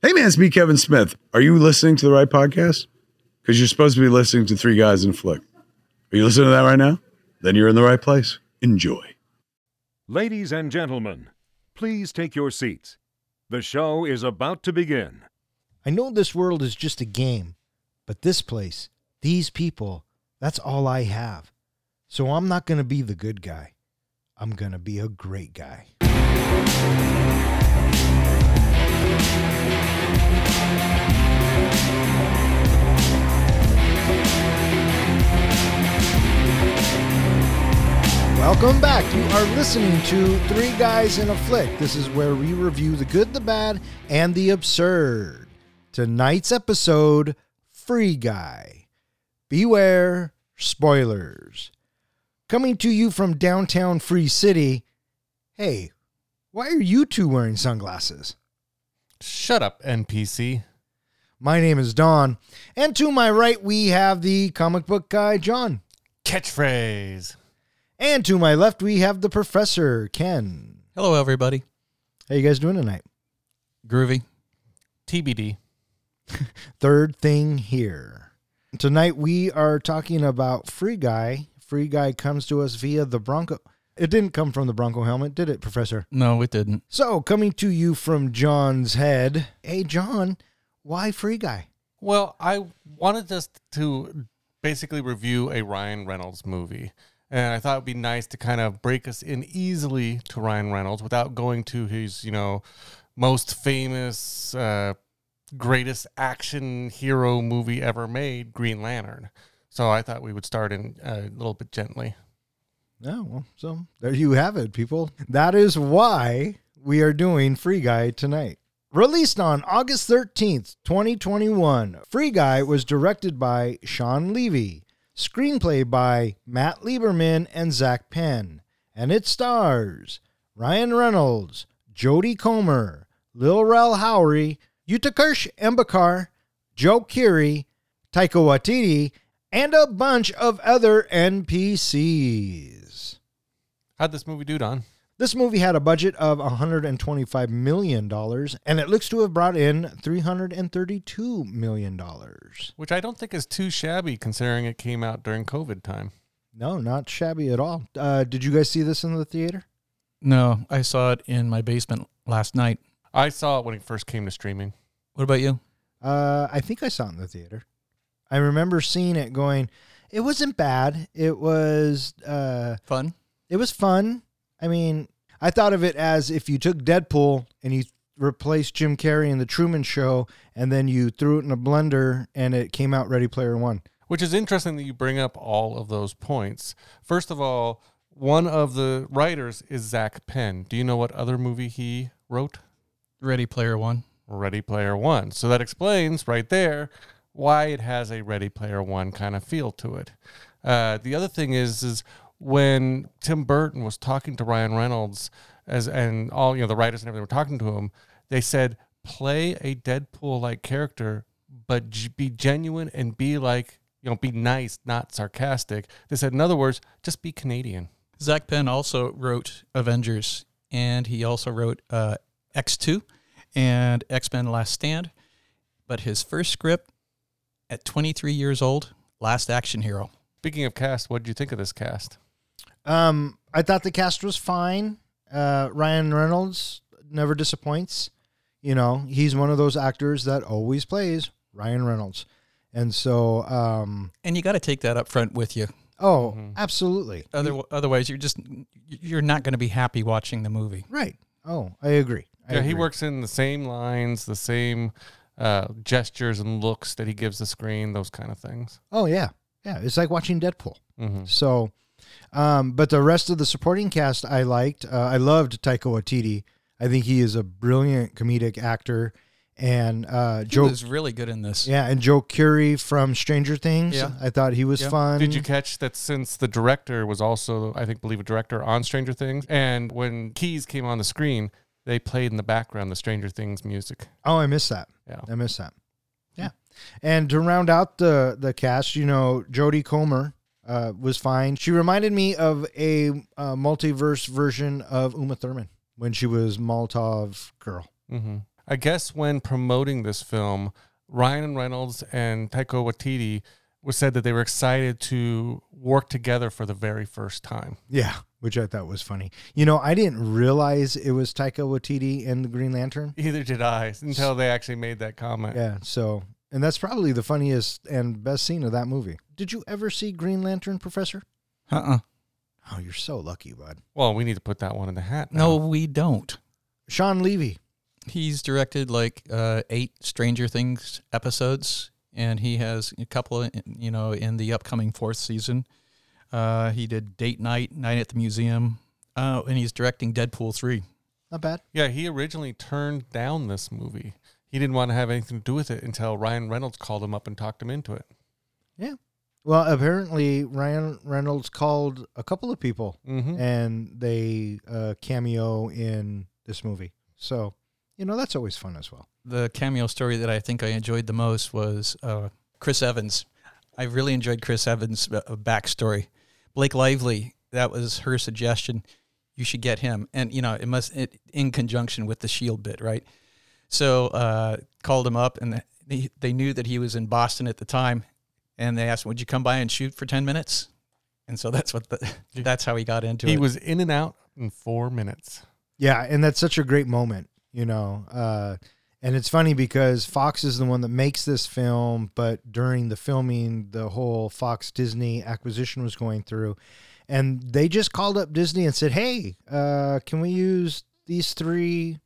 Hey man, it's me, Kevin Smith. Are you listening to the right podcast? Because you're supposed to be listening to Three Guys in a Flick. Are you listening to that right now? Then you're in the right place. Enjoy. Ladies and gentlemen, please take your seats. The show is about to begin. I know this world is just a game, but this place, these people, that's all I have. So I'm not going to be the good guy. I'm going to be a great guy. Welcome back. You are listening to Three Guys in a Flick. This is where we review the good, the bad, and the absurd. Tonight's episode Free Guy. Beware spoilers. Coming to you from downtown Free City. Hey, why are you two wearing sunglasses? Shut up, NPC. My name is Don, and to my right we have the comic book guy, John. Catchphrase. And to my left we have the professor, Ken. Hello, everybody. How you guys doing tonight? Groovy. TBD. Third thing here. Tonight we are talking about Free Guy. Free Guy comes to us via the Bronco. It didn't come from the Bronco helmet, did it, Professor? No, it didn't. So, coming to you from John's head. Hey, John, why Free Guy? Well, I wanted us to basically review a Ryan Reynolds movie. And I thought it'd be nice to kind of break us in easily to Ryan Reynolds without going to his, you know, most famous, uh, greatest action hero movie ever made, Green Lantern. So I thought we would start in uh, a little bit gently. Oh, well, so there you have it, people. That is why we are doing Free Guy tonight. Released on August 13th, 2021, Free Guy was directed by Shawn Levy, screenplay by Matt Lieberman and Zak Penn, and it stars Ryan Reynolds, Jodie Comer, Lil Rel Howery, Utkarsh Ambudkar, Joe Keery, Taika Waititi, and a bunch of other NPCs. How'd this movie do, Don? This movie had a budget of $125 million, and it looks to have brought in $332 million. Which I don't think is too shabby considering it came out during COVID time. No, not shabby at all. Uh, did you guys see this in the theater? No, I saw it in my basement last night. I saw it when it first came to streaming. What about you? Uh, I think I saw it in the theater. I remember seeing it going, it wasn't bad. It was uh, Fun? It was fun. I mean, I thought of it as if you took Deadpool and you replaced Jim Carrey in the Truman Show, and then you threw it in a blender and it came out Ready Player One. Which is interesting that you bring up all of those points. First of all, one of the writers is Zak Penn. Do you know what other movie he wrote? Ready Player One. Ready Player One. So that explains right there why it has a Ready Player One kind of feel to it. Uh, the other thing is, is when Tim Burton was talking to Ryan Reynolds as and all you know the writers and everything were talking to him, they said play a Deadpool like character, but j- be genuine and be like you know be nice, not sarcastic. They said in other words, just be Canadian. Zak Penn also wrote Avengers, and he also wrote uh, X2 and X Men Last Stand. But his first script at 23 years old, Last Action Hero. Speaking of cast, what did you think of this cast? Um, I thought the cast was fine. Uh, Ryan Reynolds never disappoints. You know, he's one of those actors that always plays Ryan Reynolds. And so, um, And you got to take that up front with you. oh, Mhm. absolutely. Other, otherwise, you're just you're not going to be happy watching the movie. Right. Oh, I agree. I yeah, he works in the same lines, the same uh, gestures and looks that he gives the screen, those kind of things. Oh, yeah. Yeah. It's like watching Deadpool. hmm So, um, but the rest of the supporting cast I liked. Uh, I loved Taika Waititi. I think he is a brilliant comedic actor. And uh, He Joe, was really good in this. yeah, and Joe Keery from Stranger Things. Yeah. I thought he was Yeah. fun. Did you catch that since the director was also, I think, believe a director on Stranger Things, and when Keys came on the screen, they played in the background the Stranger Things music. Oh, I missed that. Yeah. I missed that. Yeah. And to round out the the cast, you know, Jodie Comer uh, was fine. She reminded me of a uh, multiverse version of Uma Thurman when she was Molotov Girl. hmm I guess when promoting this film, Ryan Reynolds and Taika Waititi was said that they were excited to work together for the very first time. Yeah, which I thought was funny. You know, I didn't realize it was Taika Waititi and the Green Lantern. Either did I until they actually made that comment. Yeah, so and that's probably the funniest and best scene of that movie. Did you ever see Green Lantern, Professor? Uh-uh. Oh, you're so lucky, bud. Well, we need to put that one in the hat. No, now. we don't. Shawn Levy. He's directed like uh, eight Stranger Things episodes, and he has a couple of, you know, in the upcoming fourth season. Uh, he did Date Night, Night at the Museum, uh, and he's directing Deadpool 3. Not bad. Yeah, he originally turned down this movie. He didn't want to have anything to do with it until Ryan Reynolds called him up and talked him into it. Yeah. Well, apparently Ryan Reynolds called a couple of people Mm-hmm. and they uh, cameo in this movie. So, you know, that's always fun as well. The cameo story that I think I enjoyed the most was uh, Chris Evans. I really enjoyed Chris Evans' uh, backstory. Blake Lively, that was her suggestion. You should get him, and you know it must it, in conjunction with the Shield bit, right? So uh, called him up, and they, they knew that he was in Boston at the time, and they asked, "Would you come by and shoot for ten minutes?" And so that's what the, that's how he got into He it. He was in and out in four minutes. Yeah, and that's such a great moment, you know. Uh, and it's funny because Fox is the one that makes this film, but during the filming, the whole Fox Disney acquisition was going through, and they just called up Disney and said, "Hey, uh, can we use these three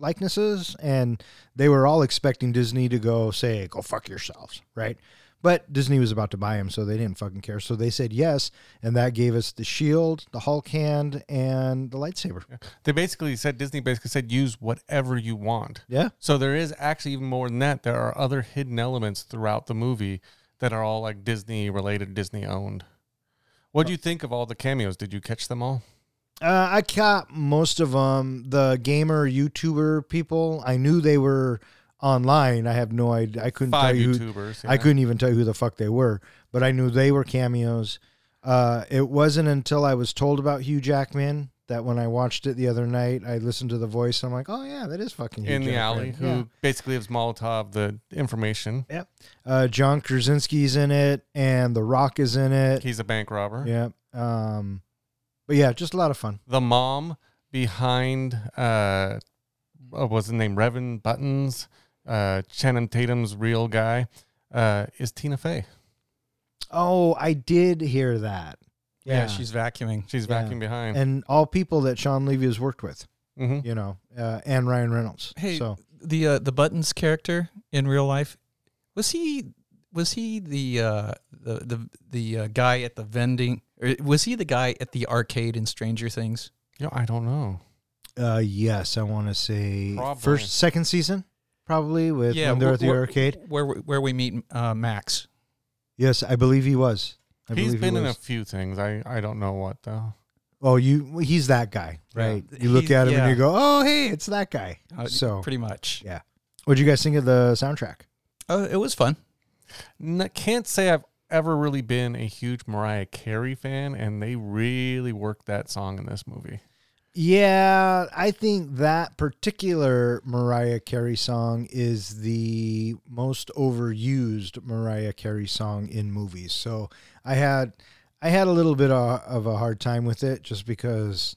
likenesses?" And they were all expecting Disney to go say, "Go fuck yourselves," right? But Disney was about to buy him, so they didn't fucking care. So they said yes, and that gave us the shield, the Hulk hand, and the lightsaber. They basically said Disney basically said use whatever you want. Yeah. So there is actually even more than that. There are other hidden elements throughout the movie that are all like Disney related, Disney owned. What do you think of all the cameos? Did you catch them all? Uh, I caught most of them. The gamer YouTuber people, I knew they were online. I have no idea. I couldn't Five tell you. Who, YouTubers. I couldn't even tell you who the fuck they were, but I knew they were cameos. Uh, it wasn't until I was told about Hugh Jackman that when I watched it the other night, I listened to the voice. And I'm like, oh yeah, that is fucking Hugh in the Jackman. alley, who Yeah. basically gives Molotov the information. Uh, John Krasinski's in it, and The Rock is in it. He's a bank robber. Yeah. Um, but yeah, just a lot of fun. The mom behind uh, what was the name? Revan Buttons, uh, Channing Tatum's real guy, uh, is Tina Fey. Oh, I did hear that. yeah, she's vacuuming. She's Yeah. backing behind. and all people that Shawn Levy has worked with, Mhm. you know, uh, and Ryan Reynolds. Hey, so the uh, the Buttons character in real life was he was he the uh, the the the uh, guy at the vending or was he the guy at the arcade in Stranger Things? Yeah, I don't know. uh, yes, I want to say Probably. first, second season, probably with when they're wh- at the where- arcade. where we- where we meet uh, Max. Yes, I believe he was. I He's believe been he in a few things. I, I don't know what though. Oh, you. He's that guy, Yeah. right? You look He's- at him and you go, "Oh, hey, it's that guy." Uh, so, pretty much. yeah. What'd you guys think of the soundtrack? Oh, it was fun. N- can't say I've ever really been a huge Mariah Carey fan, and they really worked that song in this movie. Yeah, I think that particular Mariah Carey song is the most overused Mariah Carey song in movies. So I had I had a little bit of, a hard time with it just because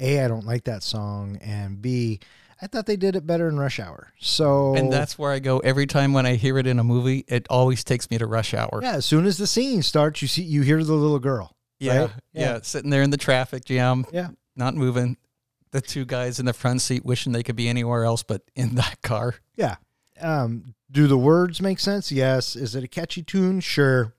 a I don't like that song and b I thought they did it better in Rush Hour. So And that's where I go every time when I hear it in a movie. It always takes me to Rush Hour. yeah. As soon as the scene starts, you see you hear the little girl. yeah, right? yeah. Sitting there in the traffic jam, Yeah. not moving. The two guys in the front seat wishing they could be anywhere else but in that car. Yeah. Um, do the words make sense? Yes. Is it a catchy tune? Sure.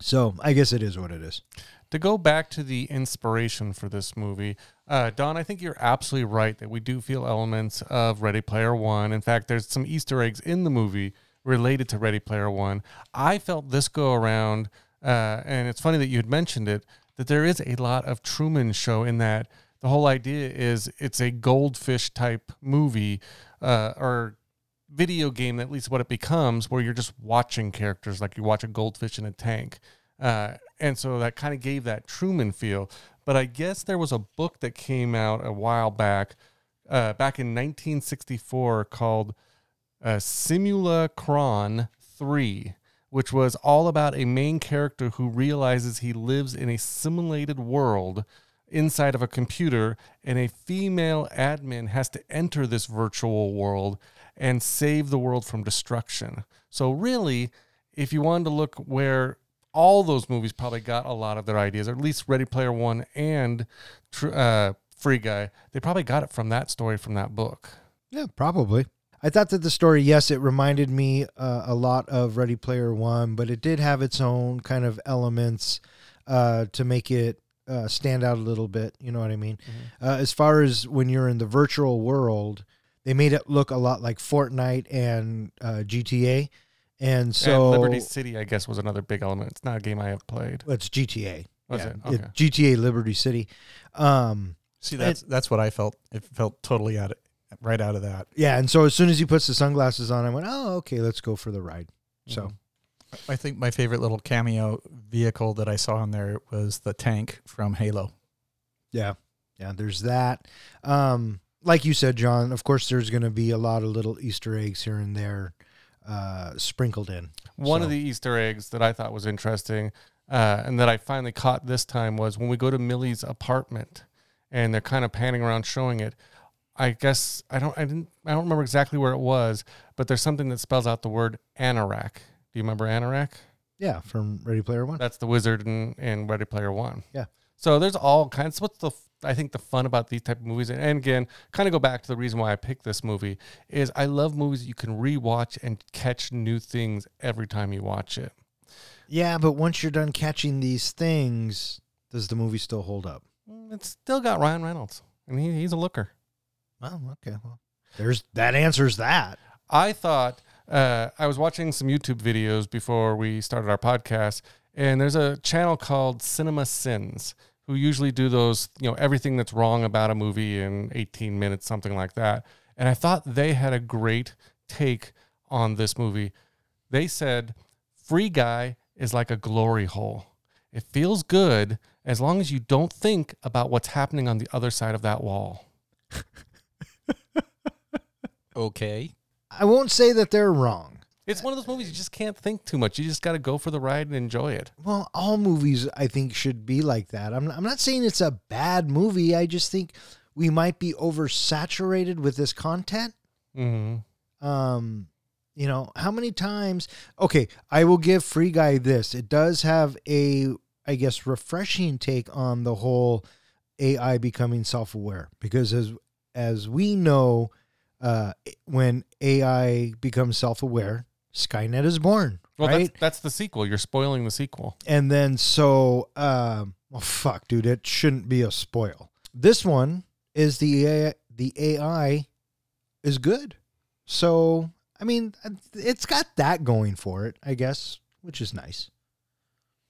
So I guess it is what it is. To go back to the inspiration for this movie, uh, Don, I think you're absolutely right that we do feel elements of Ready Player One. In fact, there's some Easter eggs in the movie related to Ready Player One. I felt this go around, uh, and it's funny that you had mentioned it, that there is a lot of Truman Show in that. The whole idea is it's a goldfish type movie uh, or video game, at least what it becomes, where you're just watching characters like you watch a goldfish in a tank. Uh, and so that kind of gave that Truman feel. But I guess there was a book that came out a while back uh, back in 1964 called uh, Simulacron 3, which was all about a main character who realizes he lives in a simulated world inside of a computer, and a female admin has to enter this virtual world and save the world from destruction. So, really, if you wanted to look where all those movies probably got a lot of their ideas, or at least Ready Player One and uh, Free Guy, they probably got it from that story from that book. Yeah, probably. I thought that the story, yes, it reminded me uh, a lot of Ready Player One, but it did have its own kind of elements uh, to make it uh, stand out a little bit. You know what I mean? Uh, as far as when you're in the virtual world, they made it look a lot like Fortnite and uh, GTA, and so and Liberty City, I guess, was another big element. It's not a game I have played. Well, it's GTA. Was yeah, it? Okay. GTA Liberty City. Um, See, that's that's what I felt. It felt totally out of, right out of that. yeah, and so as soon as he puts the sunglasses on, I went, "Oh, okay, let's go for the ride." So. Mhm. I think my favorite little cameo vehicle that I saw in there was the tank from Halo. Yeah. Yeah, there's that. Um, like you said, John, of course there's gonna be a lot of little Easter eggs here and there uh sprinkled in. One of the Easter eggs that I thought was interesting uh, and that I finally caught this time was when we go to Millie's apartment and they're kind of panning around showing it. I guess I don't I didn't I don't remember exactly where it was, but there's something that spells out the word Anorak. Do you remember Anorak? Yeah, from Ready Player One. That's the wizard in, in Ready Player One. Yeah. So there's all kinds. What's the I think the fun about these type of movies, and, again, kind of go back to the reason why I picked this movie is I love movies you can rewatch and catch new things every time you watch it. Yeah, but once you're done catching these things, does the movie still hold up? Mm, It's still got Ryan Reynolds, and he, he's a looker. Oh, okay. Well, there's that answers that. I thought uh, I was watching some YouTube videos before we started our podcast, and there's a channel called Cinema Sins who usually do those, you know, everything that's wrong about a movie in 18 minutes, something like that. And I thought they had a great take on this movie. They said, Free Guy is like a glory hole. It feels good as long as you don't think about what's happening on the other side of that wall. Okay. I won't say that they're wrong. It's one of those movies you just can't think too much. You just got to go for the ride and enjoy it. Well, all movies I think should be like that. I'm I'm not saying it's a bad movie. I just think we might be oversaturated with this content. Mm-hmm. um you know how many times okay i will give free guy this it does have a i guess refreshing take on the whole ai becoming self-aware because as as we know uh when ai becomes self-aware skynet is born Well, right that's, that's the sequel. You're spoiling the sequel. and then so um well fuck dude it shouldn't be a spoil this one is the AI, the ai is good so i mean it's got that going for it i guess which is nice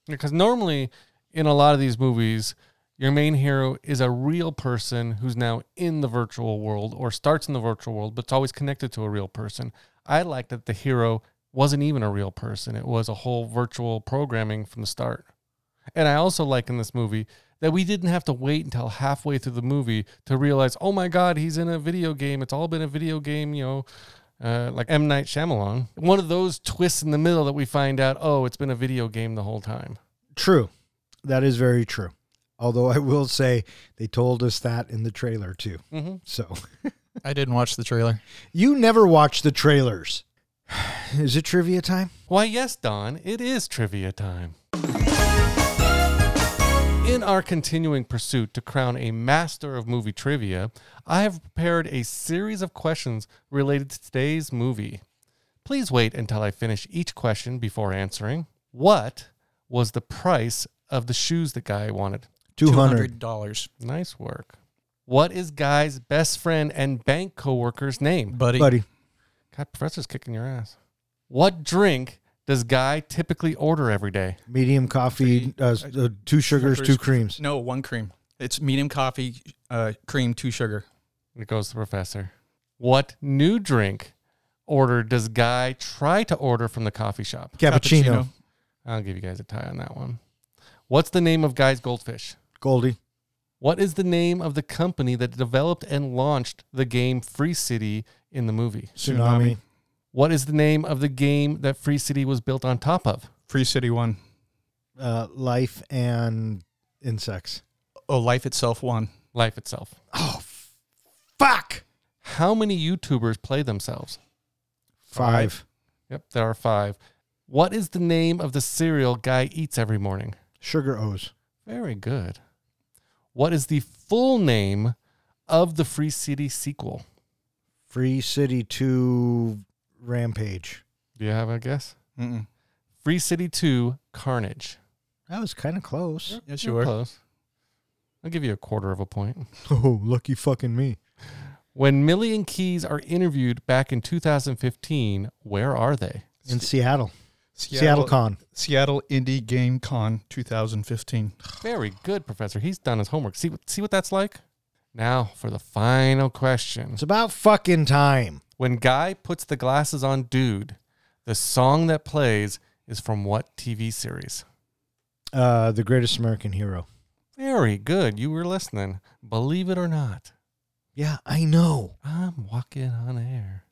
Because normally, in a lot of these movies, your main hero is a real person who's now in the virtual world or starts in the virtual world, but it's always connected to a real person. I like that the hero wasn't even a real person, it was a whole virtual programming from the start. And I also like in this movie that we didn't have to wait until halfway through the movie to realize, oh my God, he's in a video game. It's all been a video game, you know, uh, like M. Night Shyamalan. One of those twists in the middle that we find out, oh, it's been a video game the whole time. true that is very true although i will say they told us that in the trailer too Mm-hmm. so I didn't watch the trailer. you never watch the trailers is it trivia time Why, yes, Don, it is trivia time. In our continuing pursuit to crown a master of movie trivia, I have prepared a series of questions related to today's movie. Please wait until I finish each question before answering. What was the price of the shoes that Guy wanted? 200 $200. Nice work. What is Guy's best friend and bank coworker's name? Buddy. buddy God, Professor's kicking your ass. What drink does Guy typically order every day? medium coffee uh, s- uh, two sugars two Sugars. creams No, one cream. It's medium coffee, uh, cream, two sugar. It goes to the professor. What new drink order does Guy try to order from the coffee shop? cappuccino. I'll give you guys a tie on that one. What's the name of Guy's goldfish? goldie What is the name of the company that developed and launched the game Free City in the movie? Tsunami. What is the name of the game that Free City was built on top of? Free City One. Uh, life and insects. Oh, Life itself one. Life itself. Oh, fuck. How many YouTubers play themselves? Five. Yep, there are five. What is the name of the cereal Guy eats every morning? Sugar O's. Very good. What is the full name of the Free City sequel? Free City 2 Rampage. Do you have a guess? Mm-mm. Free City 2 Carnage. That was kind of close. Yes, You're you were. Close. I'll give you a quarter of a point. Oh, lucky fucking me. When Millie and Keys are interviewed back in 2015, where are they? In Seattle. Seattle, Con. Seattle Indie Game Con 2015. Very good, Professor. He's done his homework. See what see what that's like? Now for the final question. It's about fucking time. When Guy puts the glasses on Dude, the song that plays is from what TV series? Uh, the greatest American hero. Very good. You were listening. Believe it or not, Yeah, I know. I'm walking on air.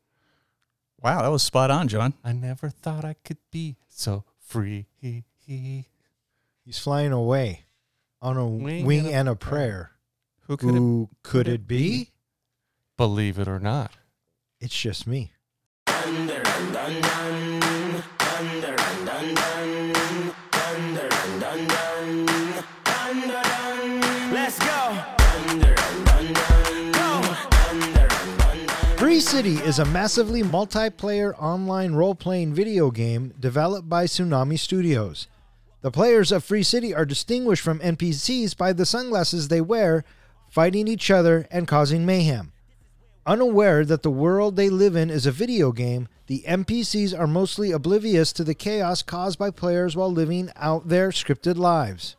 Wow, that was spot on, John. I never thought I could be so free. He's flying away on a Wing wing, and a and a prayer. Who could it? Could it be? Believe it or not. It's just me. Let's go. Free City is a massively multiplayer online role playing video game developed by Tsunami Studios. The players of Free City are distinguished from NPCs by the sunglasses they wear, fighting each other and causing mayhem. Unaware that the world they live in is a video game, the NPCs are mostly oblivious to the chaos caused by players while living out their scripted lives.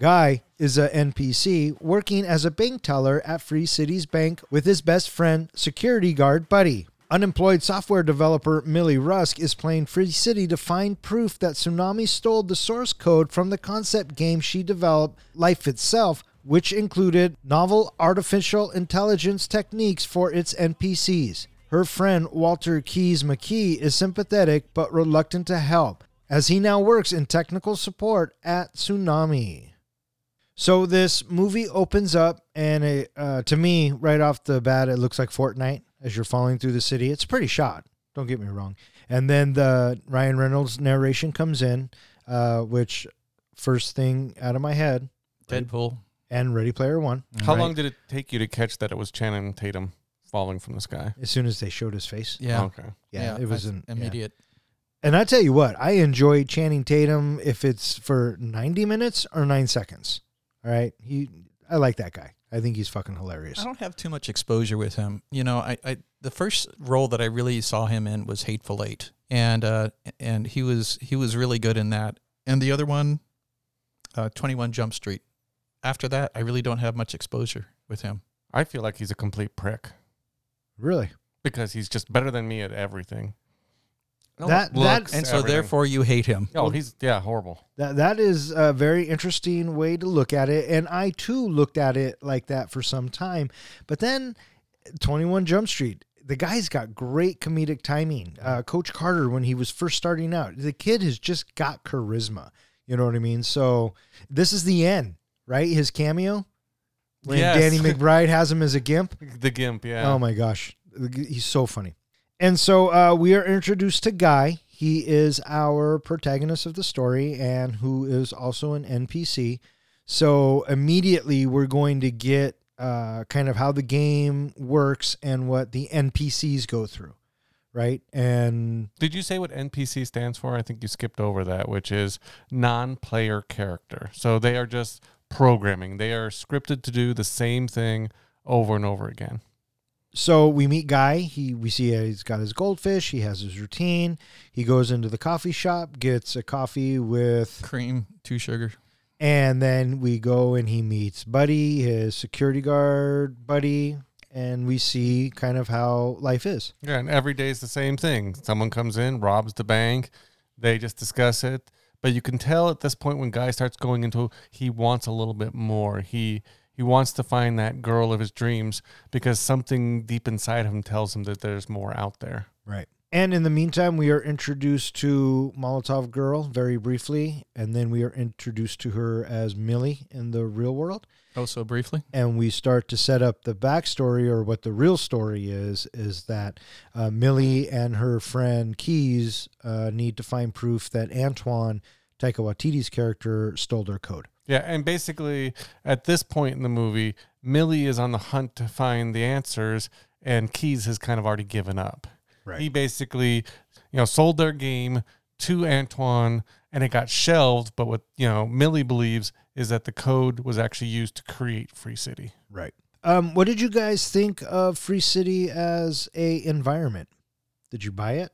Guy is a NPC working as a bank teller at Free City's bank with his best friend, security guard Buddy. Unemployed software developer Millie Rusk is playing Free City to find proof that Tsunami stole the source code from the concept game she developed, Life Itself, which included novel artificial intelligence techniques for its NPCs. Her friend Walter Keys McKee is sympathetic but reluctant to help, as he now works in technical support at Tsunami. So this movie opens up, and it, uh, to me, right off the bat, it looks like Fortnite as you're falling through the city. It's pretty shot. Don't get me wrong. And then the Ryan Reynolds narration comes in, uh, which first thing out of my head, Deadpool. And Ready Player One. How Right. long did it take you to catch that it was Channing Tatum falling from the sky? As soon as they showed his face, Yeah. Okay. yeah, it was I- an, yeah. immediate. And I tell you what, I enjoy Channing Tatum if it's for 90 minutes or nine seconds. All right, he, I like that guy. I think he's fucking hilarious. I don't have too much exposure with him. You know, I, I the first role that I really saw him in was Hateful Eight, and uh, and he was he was really good in that. And the other one, uh, Twenty One Jump Street. After that, I really don't have much exposure with him. I feel like he's a complete prick Really, because he's just better than me at everything. That- Looks, that- And so everything. therefore, you hate him. oh, he's yeah, horrible. that that is a very interesting way to look at it, and I too looked at it like that for some time. But then, Twenty One Jump Street. The guy's got great comedic timing. Uh, Coach Carter, when he was first starting out, the kid has just got charisma. You know what I mean? So this is the end, right? His cameo when Yes. Danny McBride has him as a gimp. The gimp, yeah. Oh my gosh, he's so funny. And so uh, we are introduced to Guy. He is our protagonist of the story and who is also an NPC. So immediately we're going to get uh, kind of how the game works and what the NPCs go through, right? And Did you say what NPC stands for? I think you skipped over that, which is non-player character. So they are just programming. They are scripted to do the same thing over and over again. so we meet Guy. He we see uh, he's got his goldfish. He has his routine. He goes into the coffee shop, gets a coffee with Cream, two sugar. And then we go and he meets Buddy, his security guard buddy, and we see kind of how life is. Yeah, and every day is the same thing. Someone comes in, robs the bank, they just discuss it. But you can tell at this point when Guy starts going into he wants a little bit more. He he wants to find that girl of his dreams because something deep inside him tells him that there's more out there. Right. And in the meantime, we are introduced to Molotov Girl very briefly, and then we are introduced to her as Millie in the real world. Oh, so briefly. and we start to set up the backstory or what the real story is is that uh, Millie and her friend Keys uh, need to find proof that Antwan Taika Waititi's character stole their code. Yeah, and basically at this point in the movie, Millie is on the hunt to find the answers, and Keys has kind of already given up. Right. He basically, you know, sold their game to Antwan, and it got shelved. But what you know, Millie believes is that the code was actually used to create Free City. Right. Um, what did you guys think of Free City as a environment? Did you buy it?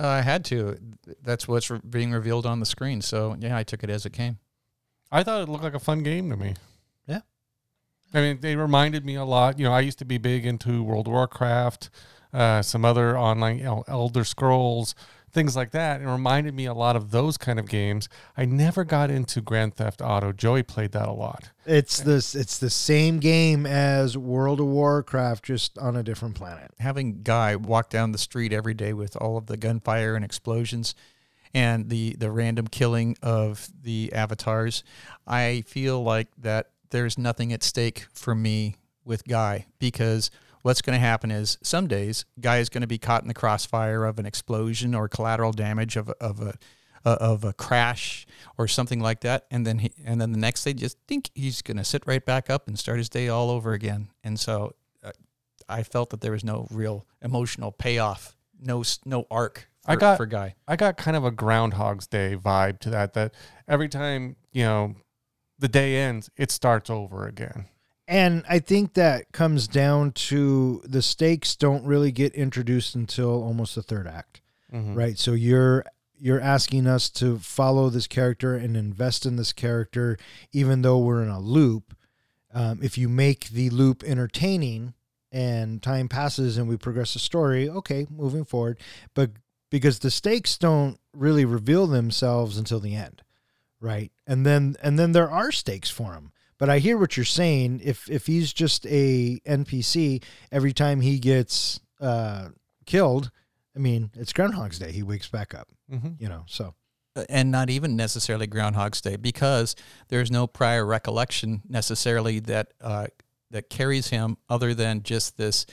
Uh, I had to. That's what's re- being revealed on the screen. So yeah, I took it as it came. I thought it looked like a fun game to me. Yeah. I mean, they reminded me a lot. You know, I used to be big into World of Warcraft, uh, some other online you know, Elder Scrolls, things like that. It reminded me a lot of those kind of games. I never got into Grand Theft Auto. Joey played that a lot. It's this. It's the same game as World of Warcraft, just on a different planet. having Guy walk down the street every day with all of the gunfire and explosions and the the random killing of the avatars, I feel like that there's nothing at stake for me with Guy because what's going to happen is some days Guy is going to be caught in the crossfire of an explosion or collateral damage of of a uh, of a crash or something like that, and then he, and then the next day, just think he's going to sit right back up and start his day all over again. And so, uh, I felt that there was no real emotional payoff, no no arc. For, I got- for guy. I got kind of a Groundhog's Day vibe to that. That every time you know the day ends, it starts over again. And I think that comes down to the stakes don't really get introduced until almost the third act, Mhm. right? So you're you're asking us to follow this character and invest in this character, even though we're in a loop. Um, if you make the loop entertaining and time passes and we progress the story, okay, moving forward. But because the stakes don't really reveal themselves until the end, right? And then and then there are stakes for him. But I hear what you're saying. If if he's just a NPC, every time he gets uh, killed, I mean, it's Groundhog's Day. He wakes back up, Mhm. you know. So Uh, and not even necessarily Groundhog's Day because there's no prior recollection necessarily that uh, that carries him other than just this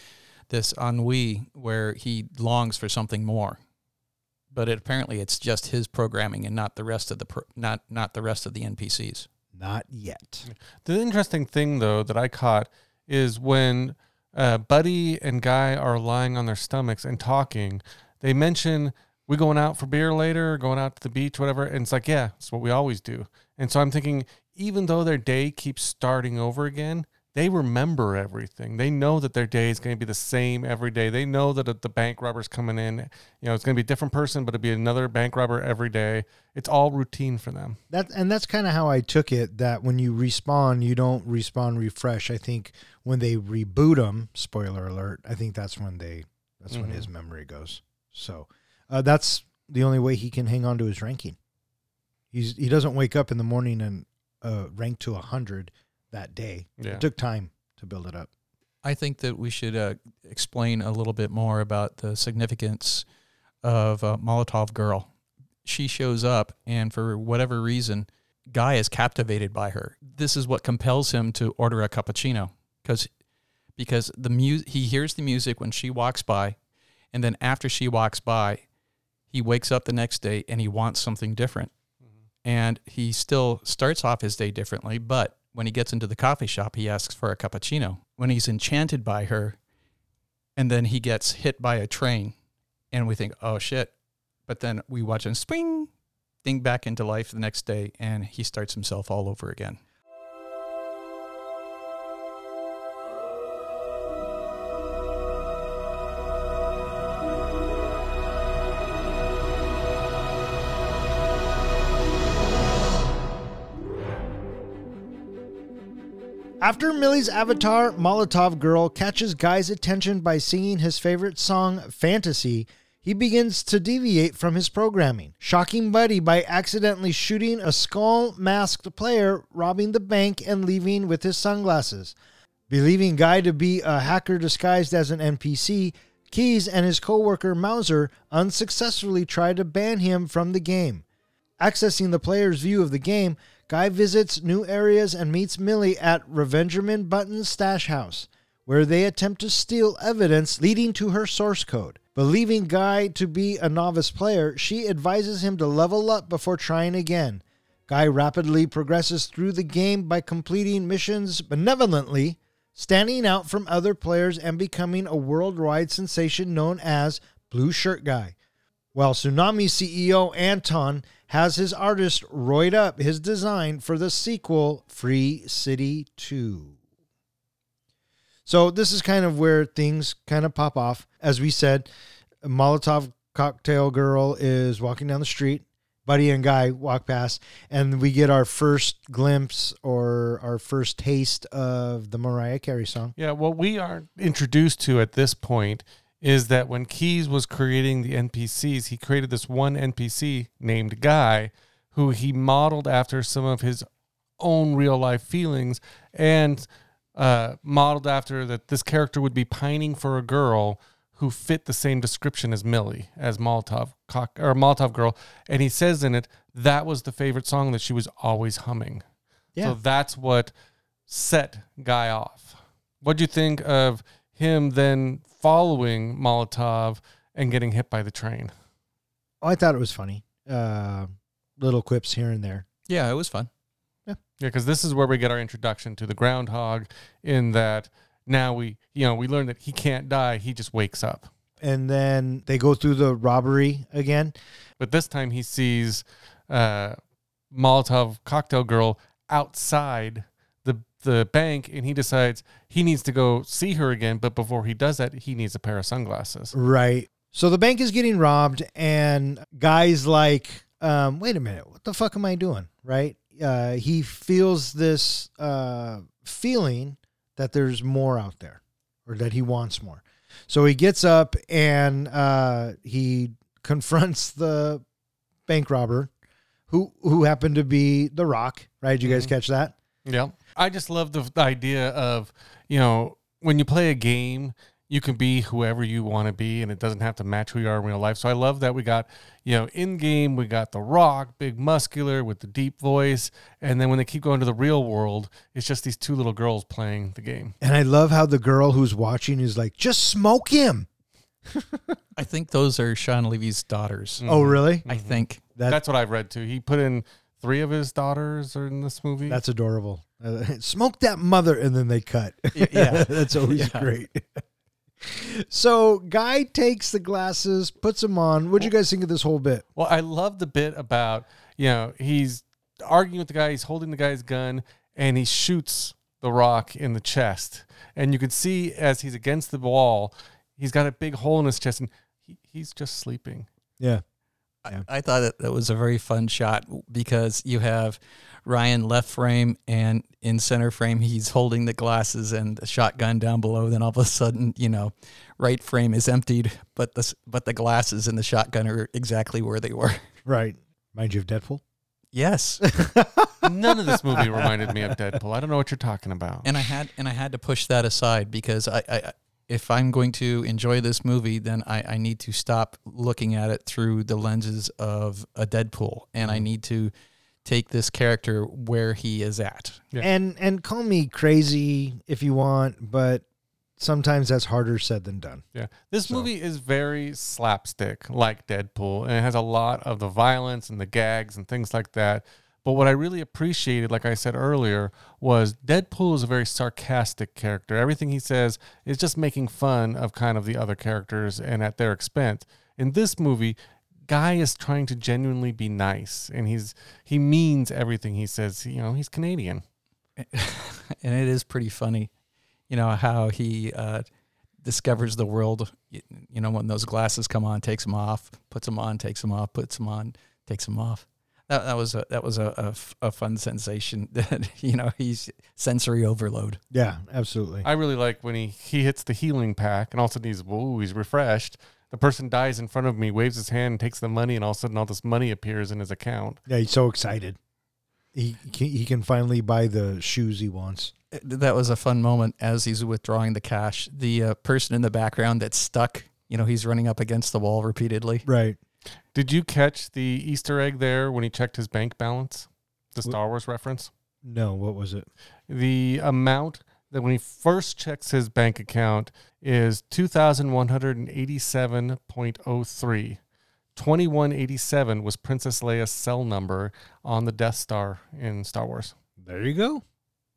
this ennui where he longs for something more. But it, apparently, it's just his programming and not the rest of the pro- not not the rest of the NPCs. Not yet. The interesting thing, though, that I caught is when uh, Buddy and Guy are lying on their stomachs and talking, they mention, we going out for beer later, going out to the beach, whatever. And it's like, yeah, it's what we always do. And so I'm thinking, even though their day keeps starting over again, they remember everything. They know that their day is going to be the same every day. They know that the bank robber's coming in. You know, it's going to be a different person, but it'll be another bank robber every day. It's all routine for them. That and that's kind of how I took it. That when you respawn, you don't respawn refresh. I think when they reboot them, spoiler alert, I think that's when they that's when Mhm. his memory goes. So uh, that's the only way he can hang on to his ranking. He's he doesn't wake up in the morning and uh, rank to hundred that day. Yeah. It took time to build it up. I think that we should uh, explain a little bit more about the significance of uh, Molotov Girl. She shows up, and for whatever reason, Guy is captivated by her. This is what compels him to order a cappuccino because because the mu- he hears the music when she walks by, and then after she walks by, he wakes up the next day and he wants something different. And he still starts off his day differently, but when he gets into the coffee shop, he asks for a cappuccino. When he's enchanted by her, and then he gets hit by a train, and we think, oh shit. But then we watch him spring, ding back into life the next day, and he starts himself all over again. After Millie's avatar, Molotov Girl catches Guy's attention by singing his favorite song, Fantasy, he begins to deviate from his programming, shocking Buddy by accidentally shooting a skull masked player, robbing the bank, and leaving with his sunglasses. Believing Guy to be a hacker disguised as an NPC, Keys and his coworker Mouser unsuccessfully try to ban him from the game. Accessing the player's view of the game, Guy visits new areas and meets Millie at Revenjamin Buttons' stash house, where they attempt to steal evidence leading to her source code. Believing Guy to be a novice player, she advises him to level up before trying again. Guy rapidly progresses through the game by completing missions benevolently, standing out from other players and becoming a worldwide sensation known as Blue Shirt Guy. While Tsunami CEO Antwan has his artist roid up his design for the sequel Free City 2. So this is kind of where things kind of pop off. As we said, Molotov cocktail girl is walking down the street. Buddy and Guy walk past, and we get our first glimpse or our first taste of the Mariah Carey song. Yeah, what we are introduced to at this point is that when Keys was creating the NPCs, he created this one NPC named Guy who he modeled after some of his own real life feelings and uh, modeled after that this character would be pining for a girl who fit the same description as Millie, as Molotov cock or Molotov girl, and he says in it that was the favorite song that she was always humming. Yeah. So that's what set Guy off. What do you think of him then following Molotov and getting hit by the train? Oh, I thought it was funny. Uh, little quips here and there. Yeah, it was fun. Yeah, yeah, because this is where we get our introduction to the groundhog in that now we, you know, we learn that he can't die, he just wakes up. And then they go through the robbery again. But this time he sees uh, Molotov cocktail girl outside the bank and he decides he needs to go see her again, but before he does that, he needs a pair of sunglasses. Right. So the bank is getting robbed, and guys like, um, wait a minute, what the fuck am I doing? Right. Uh, he feels this uh, feeling that there's more out there, or that he wants more. So he gets up and uh, he confronts the bank robber, who who happened to be the Rock. Right? Did you guys Mhm. catch that? Yeah. I just love the, the idea of, you know, when you play a game, you can be whoever you want to be and it doesn't have to match who you are in real life. So I love that we got, you know, in game, we got The Rock, big muscular with the deep voice. And then when they keep going to the real world, it's just these two little girls playing the game. And I love how the girl who's watching is like, just smoke him. I think those are Shawn Levy's daughters. Oh, really? I mm-hmm. think. That, That's what I've read too. He put in three of his daughters are in this movie. That's adorable. Uh, smoke that mother, and then they cut. Yeah. that's always Yeah. great. so, guy takes the glasses, puts them on. What'd you guys think of this whole bit? Well, I love the bit about, you know, he's arguing with the guy, he's holding the guy's gun, and he shoots the rock in the chest. And you can see as he's against the wall, he's got a big hole in his chest and he, he's just sleeping. Yeah, I, I thought that, that was a very fun shot because you have Ryan left frame and in center frame he's holding the glasses and the shotgun down below. Then all of a sudden, you know, right frame is emptied, but the but the glasses and the shotgun are exactly where they were. right. Mind you of Deadpool? Yes, None of this movie reminded me of Deadpool. I don't know what you're talking about. and I had and I had to push that aside because I, I if I'm going to enjoy this movie, then I, I need to stop looking at it through the lenses of a Deadpool, and I mm-hmm. need to take this character where he is at. Yeah. And and call me crazy if you want, but sometimes that's harder said than done. Yeah. This So- movie is very slapstick, like Deadpool, and it has a lot of the violence and the gags and things like that. But what I really appreciated, like I said earlier, was Deadpool is a very sarcastic character. Everything he says is just making fun of kind of the other characters and at their expense. In this movie, Guy is trying to genuinely be nice, and he's he means everything he says. You know, he's Canadian. and it is pretty funny, you know how he uh, discovers the world. You, know when those glasses come on, takes them off, puts them on, takes them off, puts them on, takes them off. That, that was a that was a, a f- a fun sensation. That you know he's sensory overload. Yeah, absolutely. I really like when he he hits the healing pack and all of a sudden he's whoa he's refreshed. The person dies in front of me, waves his hand, takes the money, and all of a sudden all this money appears in his account. Yeah, he's so excited. He he he can finally buy the shoes he wants. that was a fun moment as he's withdrawing the cash. The uh, person in the background that's stuck, you know, he's running up against the wall repeatedly. Right. Did you catch the Easter egg there when he checked his bank balance? The Star Wars reference? No, what was it? The amount that when he first checks his bank account is 2187.03. 2187 was Princess Leia's cell number on the Death Star in Star Wars. There you go.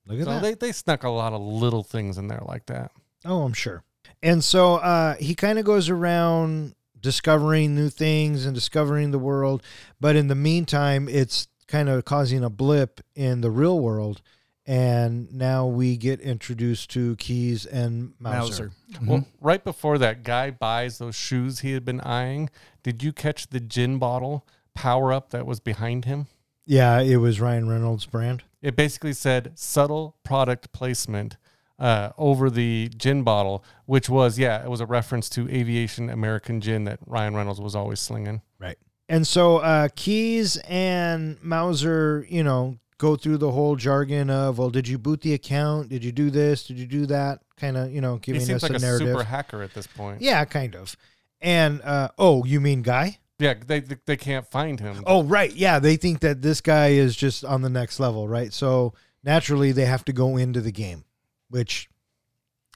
Look at So that. they, they snuck a lot of little things in there like that. Oh, I'm sure. And so uh, he kind of goes around discovering new things and discovering the world. But in the meantime, it's kind of causing a blip in the real world. And now we get introduced to Keys and Mouser. Mouser. Well, mm-hmm. right before that guy buys those shoes he had been eyeing, did you catch the gin bottle power up that was behind him? Yeah, it was Ryan Reynolds' brand. It basically said subtle product placement uh, over the gin bottle, which was, yeah, it was a reference to aviation American gin that Ryan Reynolds was always slinging. Right. And so uh, Keys and Mouser, you know, go through the whole jargon of, well, did you boot the account? Did you do this? Did you do that? Kind of, you know, He giving seems us like a a narrative. super hacker at this point. yeah, kind of. And uh, oh, you mean Guy? Yeah, they, they, they can't find him. Oh, right. Yeah, they think that this guy is just on the next level, right? So naturally, they have to go into the game, which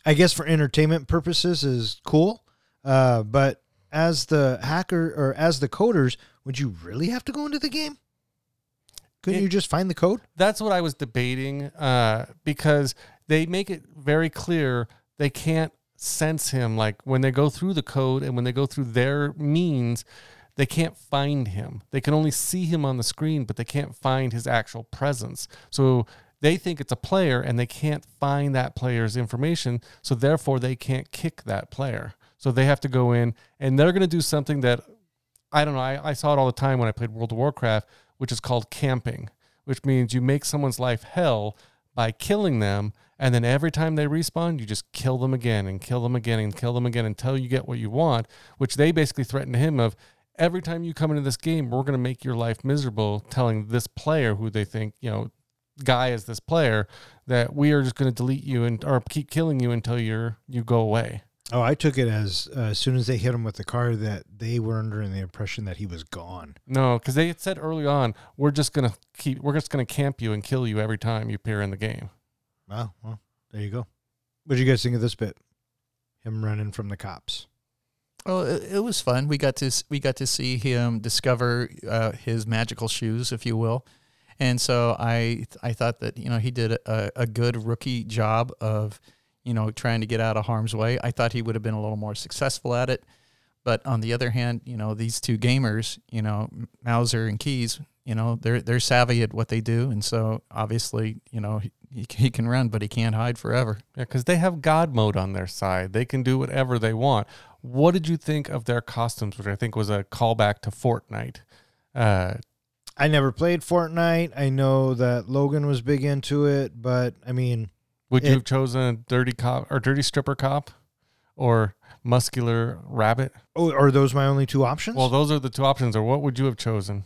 I guess for entertainment purposes is cool. Uh, but as the hacker or as the coders, would you really have to go into the game? Couldn't It- you just find the code? That's what I was debating uh, because they make it very clear they can't sense him. Like when they go through the code and when they go through their means, they can't find him. They can only see him on the screen, but they can't find his actual presence. So they think it's a player and they can't find that player's information. So therefore, they can't kick that player. So they have to go in and they're going to do something that I don't know. I, I saw it all the time when I played World of Warcraft, which is called camping, which means you make someone's life hell by killing them. And then every time they respawn, you just kill them again and kill them again and kill them again until you get what you want, which they basically threaten to him of every time you come into this game, we're going to make your life miserable, telling this player who they think, you know, guy is this player that we are just going to delete you and or keep killing you until you're you go away. Oh, I took it as uh, as soon as they hit him with the car that they were under the impression that he was gone. No, because they had said early on, we're just gonna keep, we're just gonna camp you and kill you every time you appear in the game. Wow. Well, there you go. What do you guys think of this bit? Him running from the cops. Oh, it, it was fun. We got to we got to see him discover uh, his magical shoes, if you will, and so I I thought that you know he did a, a good rookie job of you know trying to get out of harm's way. I thought he would have been a little more successful at it, but on the other hand, you know these two gamers, you know Mouser and Keys, you know they're they're savvy at what they do, and so obviously you know he, he can run, but he can't hide forever. Yeah, because they have God mode on their side. They can do whatever they want. What did you think of their costumes, which I think was a callback to Fortnite? Uh, I never played Fortnite. I know that Logan was big into it, but I mean, would you have chosen a dirty cop or dirty stripper cop, or muscular rabbit? oh, are those my only two options? Well, those are the two options. Or what would you have chosen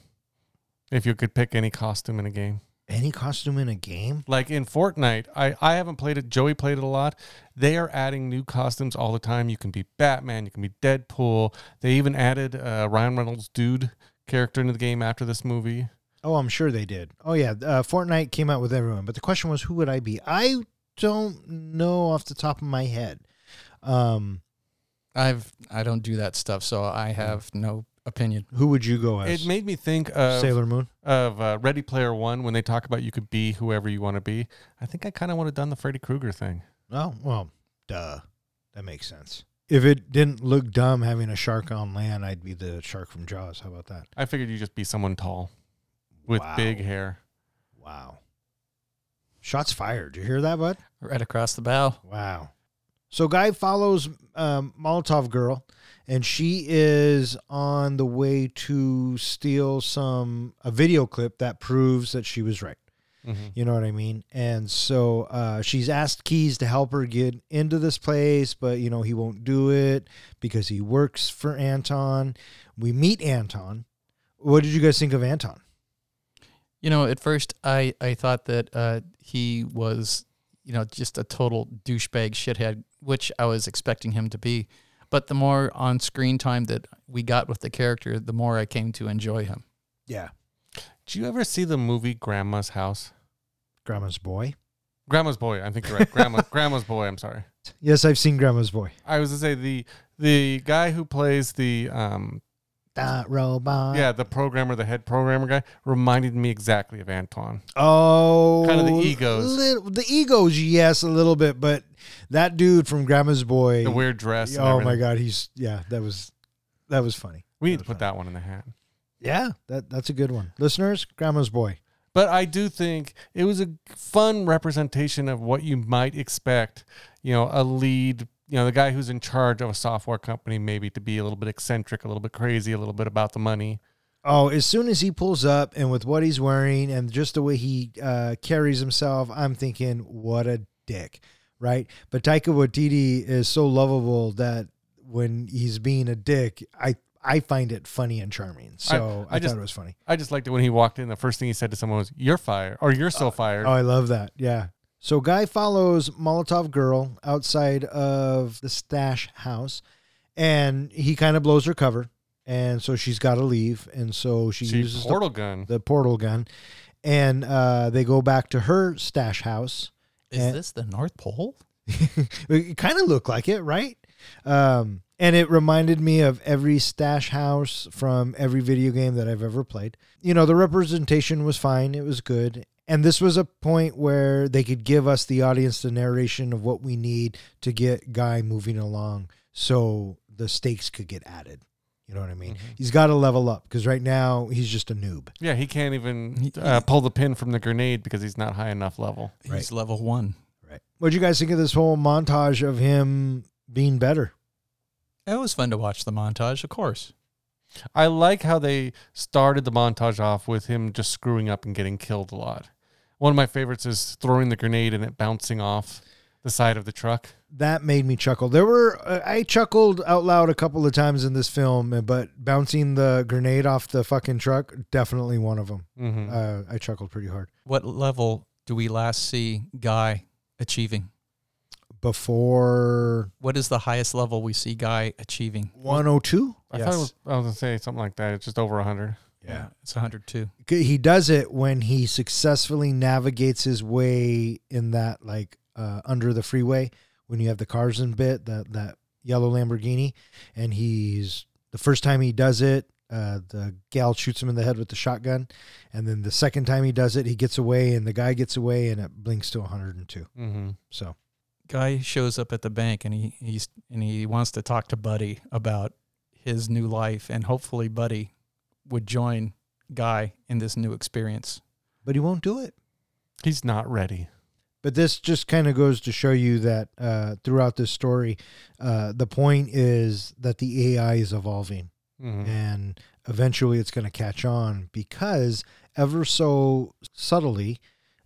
if you could pick any costume in a game? Any costume in a game? like in Fortnite, I, I haven't played it. Joey played it a lot. They are adding new costumes all the time. You can be Batman, you can be Deadpool. They even added uh, Ryan Reynolds' dude character into the game after this movie. Oh, I'm sure they did. Oh yeah, uh, Fortnite came out with everyone, but the question was, who would I be? I don't know off the top of my head. Um, I've I don't do that stuff, so I have no opinion. who would you go as? It made me think of Sailor Moon. of uh, Ready Player One when they talk about you could be whoever you want to be. I think I kind of would have done the Freddy Krueger thing. Oh well, duh. That makes sense. If it didn't look dumb having a shark on land, I'd be the shark from Jaws. How about that? I figured you'd just be someone tall with Wow. big hair. Wow. Shots fired. Did you hear that, bud? Right across the bow. Wow. So Guy follows um, Molotov girl, and she is on the way to steal some a video clip that proves that she was right. Mhm. You know what I mean? And so uh, she's asked Keys to help her get into this place, but you know he won't do it because he works for Antwan. We meet Antwan. What did you guys think of Antwan? You know, at first I, I thought that uh, he was, you know, just a total douchebag shithead, which I was expecting him to be. But the more on screen time that we got with the character, the more I came to enjoy him. Yeah, Did you ever see the movie Grandma's House? Grandma's Boy. Grandma's Boy. I think you're right. Grandma, Grandma's Boy. I'm sorry. Yes, I've seen Grandma's Boy. I was to say the the guy who plays the um That robot. yeah the programmer the head programmer guy reminded me exactly of Antwan. Oh, Kind of the egos. the egos, yes, a little bit, but that dude from Grandma's Boy. The weird dress. Oh my god, he's yeah, that was that was funny. We need to put that one in the hat. Yeah, that that's a good one. Listeners, Grandma's Boy. But I do think it was a fun representation of what you might expect. You know, a lead, you know, the guy who's in charge of a software company, maybe to be a little bit eccentric, a little bit crazy, a little bit about the money. Oh, as soon as he pulls up and with what he's wearing and just the way he uh, carries himself, I'm thinking, what a dick, right? But Taika Waititi is so lovable that when he's being a dick, I I find it funny and charming. So I, I just- thought it was funny. I just liked it when he walked in. The first thing he said to someone was, "You're fired," or "You're so fired." Oh, I love that. Yeah. So Guy follows Molotov girl outside of the stash house, and he kind of blows her cover, and so she's got to leave, and so she, she uses the portal gun. the portal gun, and uh, they go back to her stash house. Is And- this the North Pole? it kind of looked like it, right? Um, and it reminded me of every stash house from every video game that I've ever played. You know, the representation was fine, it was good. And this was a point where they could give us the audience the narration of what we need to get Guy moving along so the stakes could get added. You know what I mean? He's got to level up because right now he's just a noob. yeah, he can't even uh, pull the pin from the grenade because he's not high enough level. He's level one. Right. What do you guys think of this whole montage of him being better? It was fun to watch the montage, of course. I like how they started the montage off with him just screwing up and getting killed a lot. One of my favorites is throwing the grenade and it bouncing off the side of the truck. that made me chuckle. There were uh, I chuckled out loud a couple of times in this film, uh, but bouncing the grenade off the fucking truck definitely one of them. hmm Uh, I chuckled pretty hard. What level do we last see Guy achieving? Before What is the highest level we see Guy achieving? 102, I thought it was, I was gonna say something like that. It's just over hundred. Yeah. It's 102. he does it when he successfully navigates his way in that like uh, under the freeway when you have the cars in bit that that yellow Lamborghini, and he's the first time he does it. Uh, the gal shoots him in the head with the shotgun, and then the second time he does it, he gets away, and the guy gets away, and it blinks to 102. Mm-hmm. So Guy shows up at the bank and he he's and he wants to talk to Buddy about his new life and hopefully Buddy would join Guy in this new experience. but he won't do it. He's not ready. But this just kind of goes to show you that uh, throughout this story, uh, the point is that the AI is evolving. Mhm. and eventually it's going to catch on because ever so subtly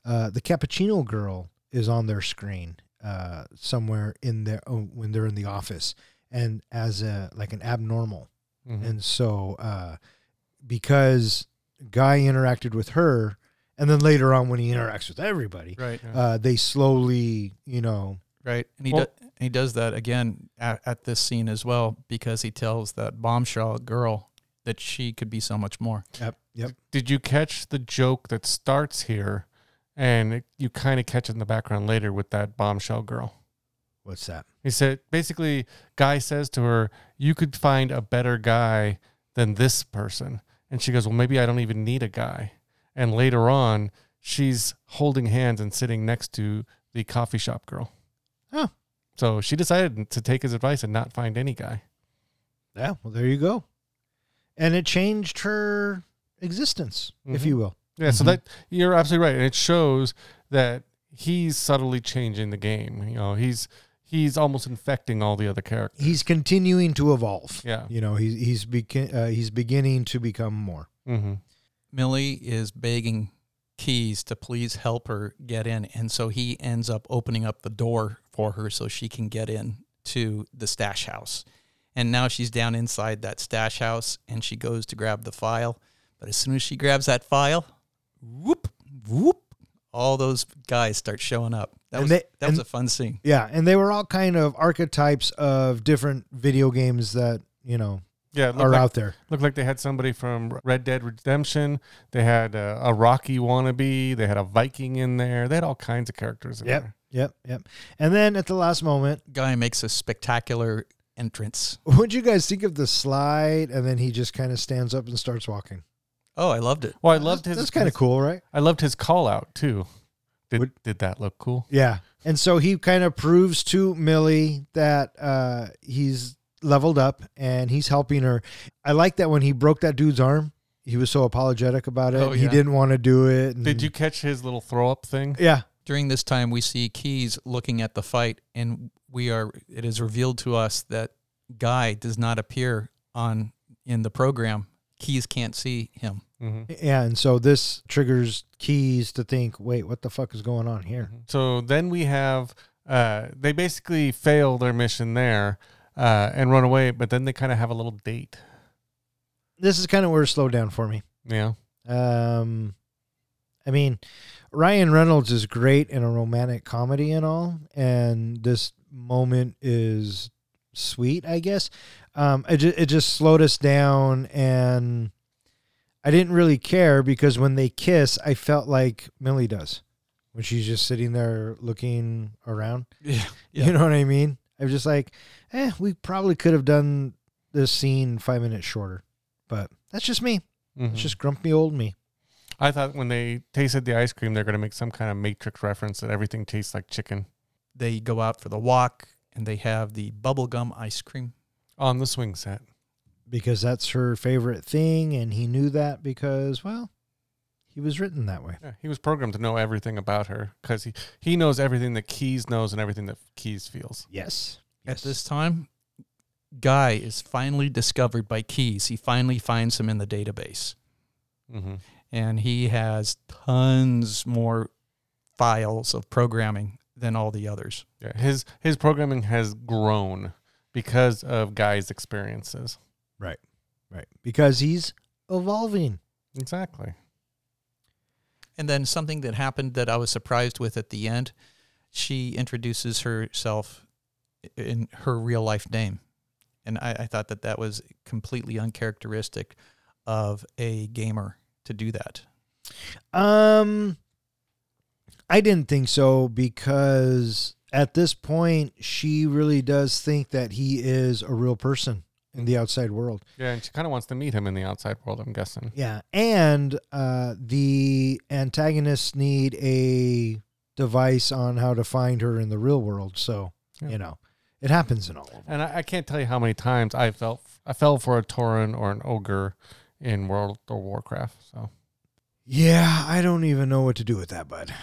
uh, the cappuccino girl is on their screen uh, somewhere in their oh, when they're in the office and as a like an abnormal Mhm. and so uh, because guy interacted with her and then later on when he interacts with everybody Right. uh, they slowly you know Right. And he Well- do, he does that again at, at this scene as well because he tells that bombshell girl that she could be so much more. yep yep Did you catch the joke that starts here, and it- you kind of catch it in the background later with that bombshell girl? what's that He said basically, guy says to her, "You could find a better guy than this person," and she goes, "Well, maybe I don't even need a guy." And later on, she's holding hands and sitting next to the coffee shop girl. Huh. So she decided to take his advice and not find any guy. Yeah, well, there you go. And it changed her existence, if Mhm. you will. Yeah, so Mhm. that you're absolutely right, and it shows that he's subtly changing the game. You know, he's he's almost infecting all the other characters. He's continuing to evolve. Yeah. You know, he's he's begin uh, he's beginning to become more. Mm-hmm. Millie is begging Keys to please help her get in. And so he ends up opening up the door for her so she can get in to the stash house. And now she's down inside that stash house and she goes to grab the file. But as soon as she grabs that file, whoop, whoop, all those guys start showing up. That And was they- that was a fun scene. Yeah, and they were all kind of archetypes of different video games that you know Yeah, are like, out there. looked like they had somebody from Red Dead Redemption. They had a, a Rocky wannabe. They had a Viking in there. They had all kinds of characters in Yep, there. yep, yep. And then at the last moment, Guy makes a spectacular entrance. what'd you guys think of the slide? And then he just kind of stands up and starts walking. Oh, I loved it. Well, I loved his. That's kind of his- cool, right? I loved his call out too. Did Would- did that look cool? Yeah. And so he kind of proves to Millie that uh, he's leveled up and he's helping her. I like that when he broke that dude's arm, he was so apologetic about it. Oh, He yeah. didn't want to do it. and- Did you catch his little throw up thing? Yeah. During this time, we see Keys looking at the fight, and we are. It is revealed to us that Guy does not appear on in the program. Keys can't see him. hmm Yeah. And so this triggers Keys to think, wait, what the fuck is going on here? So then we have. Uh, they basically fail their mission there uh, and run away, but then they kind of have a little date. This is kind of where it slowed down for me. Yeah. Um, I mean, Ryan Reynolds is great in a romantic comedy and all, and this moment is sweet, I guess. Um, it just, it just slowed us down, and I didn't really care because when they kiss, I felt like Millie does when she's just sitting there looking around. Yeah, yeah. You know what I mean? I was just like, eh, we probably could have done this scene five minutes shorter, but that's just me. Mhm. It's just grumpy old me. I thought when they tasted the ice cream, they're going to make some kind of Matrix reference that everything tastes like chicken They go out for the walk, and they have the bubblegum ice cream. on the swing set. because that's her favorite thing and he knew that because well he was written that way Yeah, he was programmed to know everything about her because he, he knows everything that Keys knows and everything that Keys feels. yes At this time, Guy is finally discovered by Keys. He finally finds him in the database. Mm-hmm. and he has tons more files of programming than all the others. Yeah, his his programming has grown because of Guy's experiences. right right because he's evolving Exactly. And then something that happened that I was surprised with at the end, she introduces herself in her real life name. And I, I thought that that was completely uncharacteristic of a gamer to do that. um i didn't think so because at this point she really does think that he is a real person in the outside world Yeah, and she kind of wants to meet him in the outside world. I'm guessing. yeah and uh the antagonists need a device on how to find her in the real world so Yeah. you know it happens in all of them And I, I can't tell you how many times I felt I fell for a Tauren or an ogre in World of Warcraft. So Yeah, I don't even know what to do with that, bud.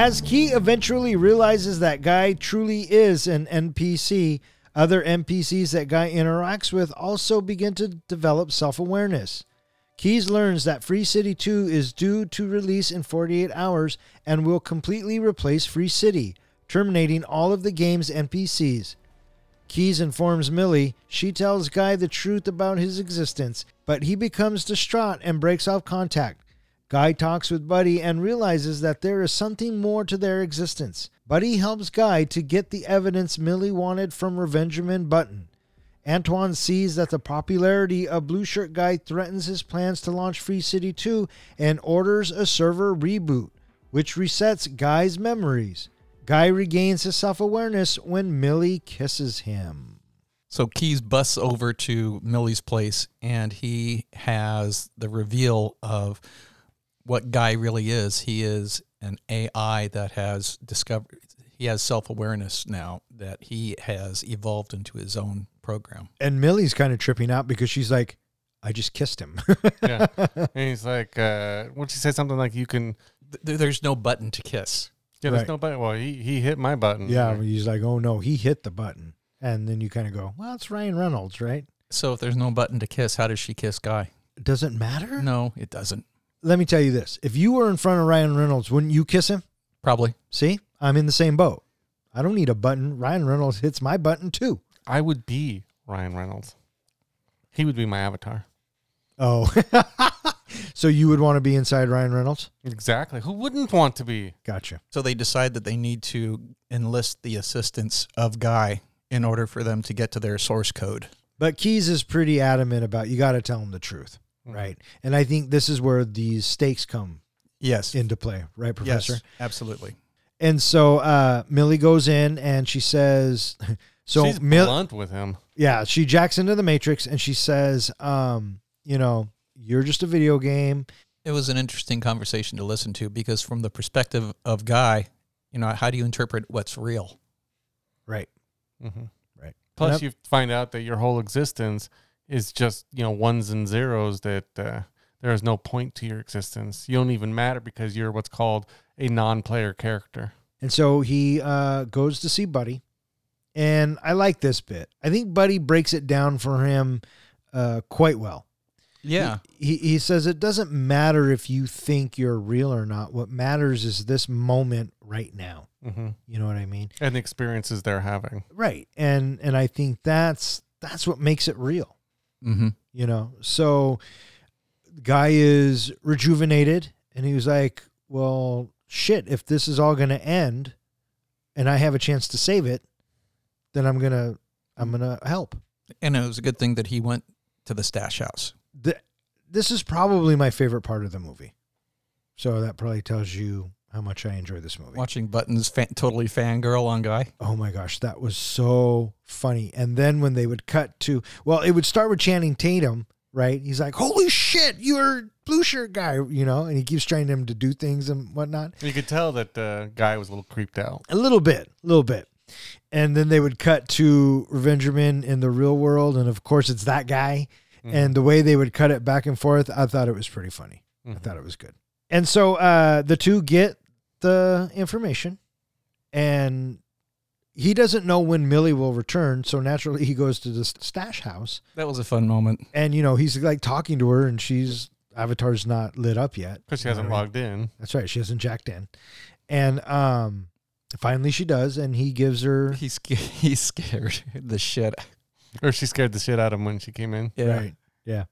As Key eventually realizes that Guy truly is an NPC, other NPCs that Guy interacts with also begin to develop self awareness. Keys learns that Free City 2 is due to release in 48 hours and will completely replace Free City, terminating all of the game's NPCs. Keys informs Millie. She tells Guy the truth about his existence, but he becomes distraught and breaks off contact. Guy talks with Buddy and realizes that there is something more to their existence. Buddy helps Guy to get the evidence Millie wanted from Revenjamin Button. Antwan sees that the popularity of Blue Shirt Guy threatens his plans to launch Free City 2 and orders a server reboot, which resets Guy's memories. Guy regains his self awareness when Millie kisses him. So Keys busts over to Millie's place and he has the reveal of what Guy really is. He is an AI that has discovered, he has self awareness now that he has evolved into his own program. And Millie's kind of tripping out because she's like, I just kissed him. yeah, and he's like, uh, when she said something like, "You can th- there's no button to kiss. Yeah, there's Right. no button. Well, he, he hit my button. Yeah, he's like, oh no, he hit the button. And then you kind of go, well, it's Ryan Reynolds, right? So if there's no button to kiss, how does she kiss Guy? Does it matter? No, it doesn't. Let me tell you this. If you were in front of Ryan Reynolds, wouldn't you kiss him? Probably. See, I'm in the same boat. I don't need a button. Ryan Reynolds hits my button too. I would be Ryan Reynolds. He would be my avatar. Oh. so you would want to be inside Ryan Reynolds? Exactly. Who wouldn't want to be? Gotcha. So they decide that they need to enlist the assistance of Guy in order for them to get to their source code. But Keys is pretty adamant about you got to tell him the truth, Mhm. right? And I think this is where these stakes come Yes. into play, right, Professor? Yes, absolutely. And so uh, Millie goes in and she says, "So She's Mill- blunt with him. yeah, she jacks into the Matrix and she says, um, you know, you're just a video game. It was an interesting conversation to listen to because from the perspective of Guy, you know, how do you interpret what's real? Right. Mm-hmm. Right. Plus, And you find out that your whole existence is just you know ones and zeros. That uh, there is no point to your existence. You don't even matter because you're what's called a non-player character. And so he uh, goes to see Buddy. And I like this bit. I think Buddy breaks it down for him uh, quite well. Yeah. He, he says it doesn't matter if you think you're real or not. What matters is this moment right now. hmm You know what I mean? And the experiences they're having. Right. And and I think that's that's what makes it real. Mm-hmm. you know so the guy is rejuvenated and he was like well shit if this is all going to end and i have a chance to save it then i'm going to i'm going to help And it was a good thing that he went to the stash house. the, this is probably my favorite part of the movie so that probably tells you how much i enjoy this movie Watching Buttons fan, totally fangirl on Guy. Oh my gosh, that was so funny. And then when they would cut to, well, it would start with Channing Tatum, right? He's like, "Holy shit, you're blue shirt guy," you know, and he keeps trying him to do things and whatnot. You could tell that the guy was a little creeped out. A little bit, a little bit. And then they would cut to Revenjamin in the real world, and of course, it's that guy. Mhm. And the way they would cut it back and forth, I thought it was pretty funny. I Mhm. thought it was good. And so uh, the two get the information, and he doesn't know when Millie will return. So naturally, he goes to the stash house, That was a fun moment. and you know he's like talking to her, and she's avatar's not lit up yet because she hasn't All right. logged in. That's right, she hasn't jacked in, and um, finally she does, and he gives her He's sca- he's scared the shit. Or she scared the shit out of him when she came in. Yeah. Right. Yeah.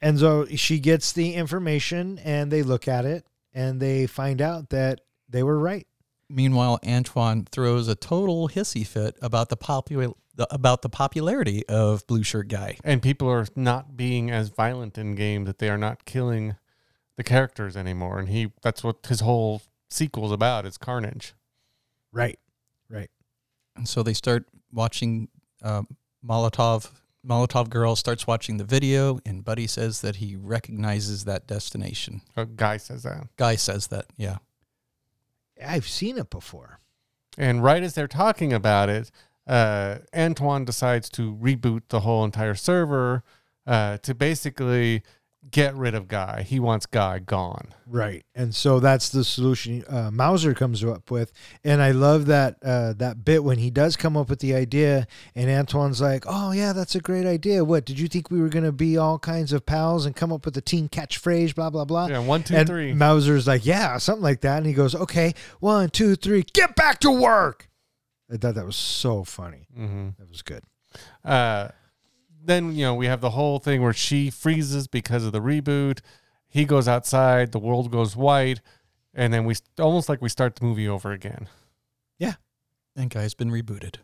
And so she gets the information and they look at it and they find out that they were right. Meanwhile, Antwan throws a total hissy fit about the popul- about the popularity of Blue Shirt Guy. And people are not being as violent in game that they are not killing the characters anymore. And he that's what his whole sequel's about, is carnage. Right. Right. And so they start watching um, Molotov. Molotov girl starts watching the video, and Buddy says that he recognizes that destination. A guy says that. Guy says that, yeah. I've seen it before. And right as they're talking about it, uh, Antwan decides to reboot the whole entire server uh, to basically get rid of Guy. He wants Guy gone. Right. And so that's the solution uh, Mouser comes up with. And I love that uh, that bit when he does come up with the idea and Antwan's like, "Oh yeah, that's a great idea. What, did you think we were going to be all kinds of pals and come up with a team catchphrase blah blah blah?" Yeah, one, two, and three. Mouser's like, "Yeah, something like that." And he goes, "Okay, one, two, three, get back to work." I thought that was so funny. hmm That was good. Uh, then you know we have the whole thing where she freezes because of the reboot. He goes outside. The world goes white, and then we almost like we start the movie over again. Yeah, and Guy's been rebooted.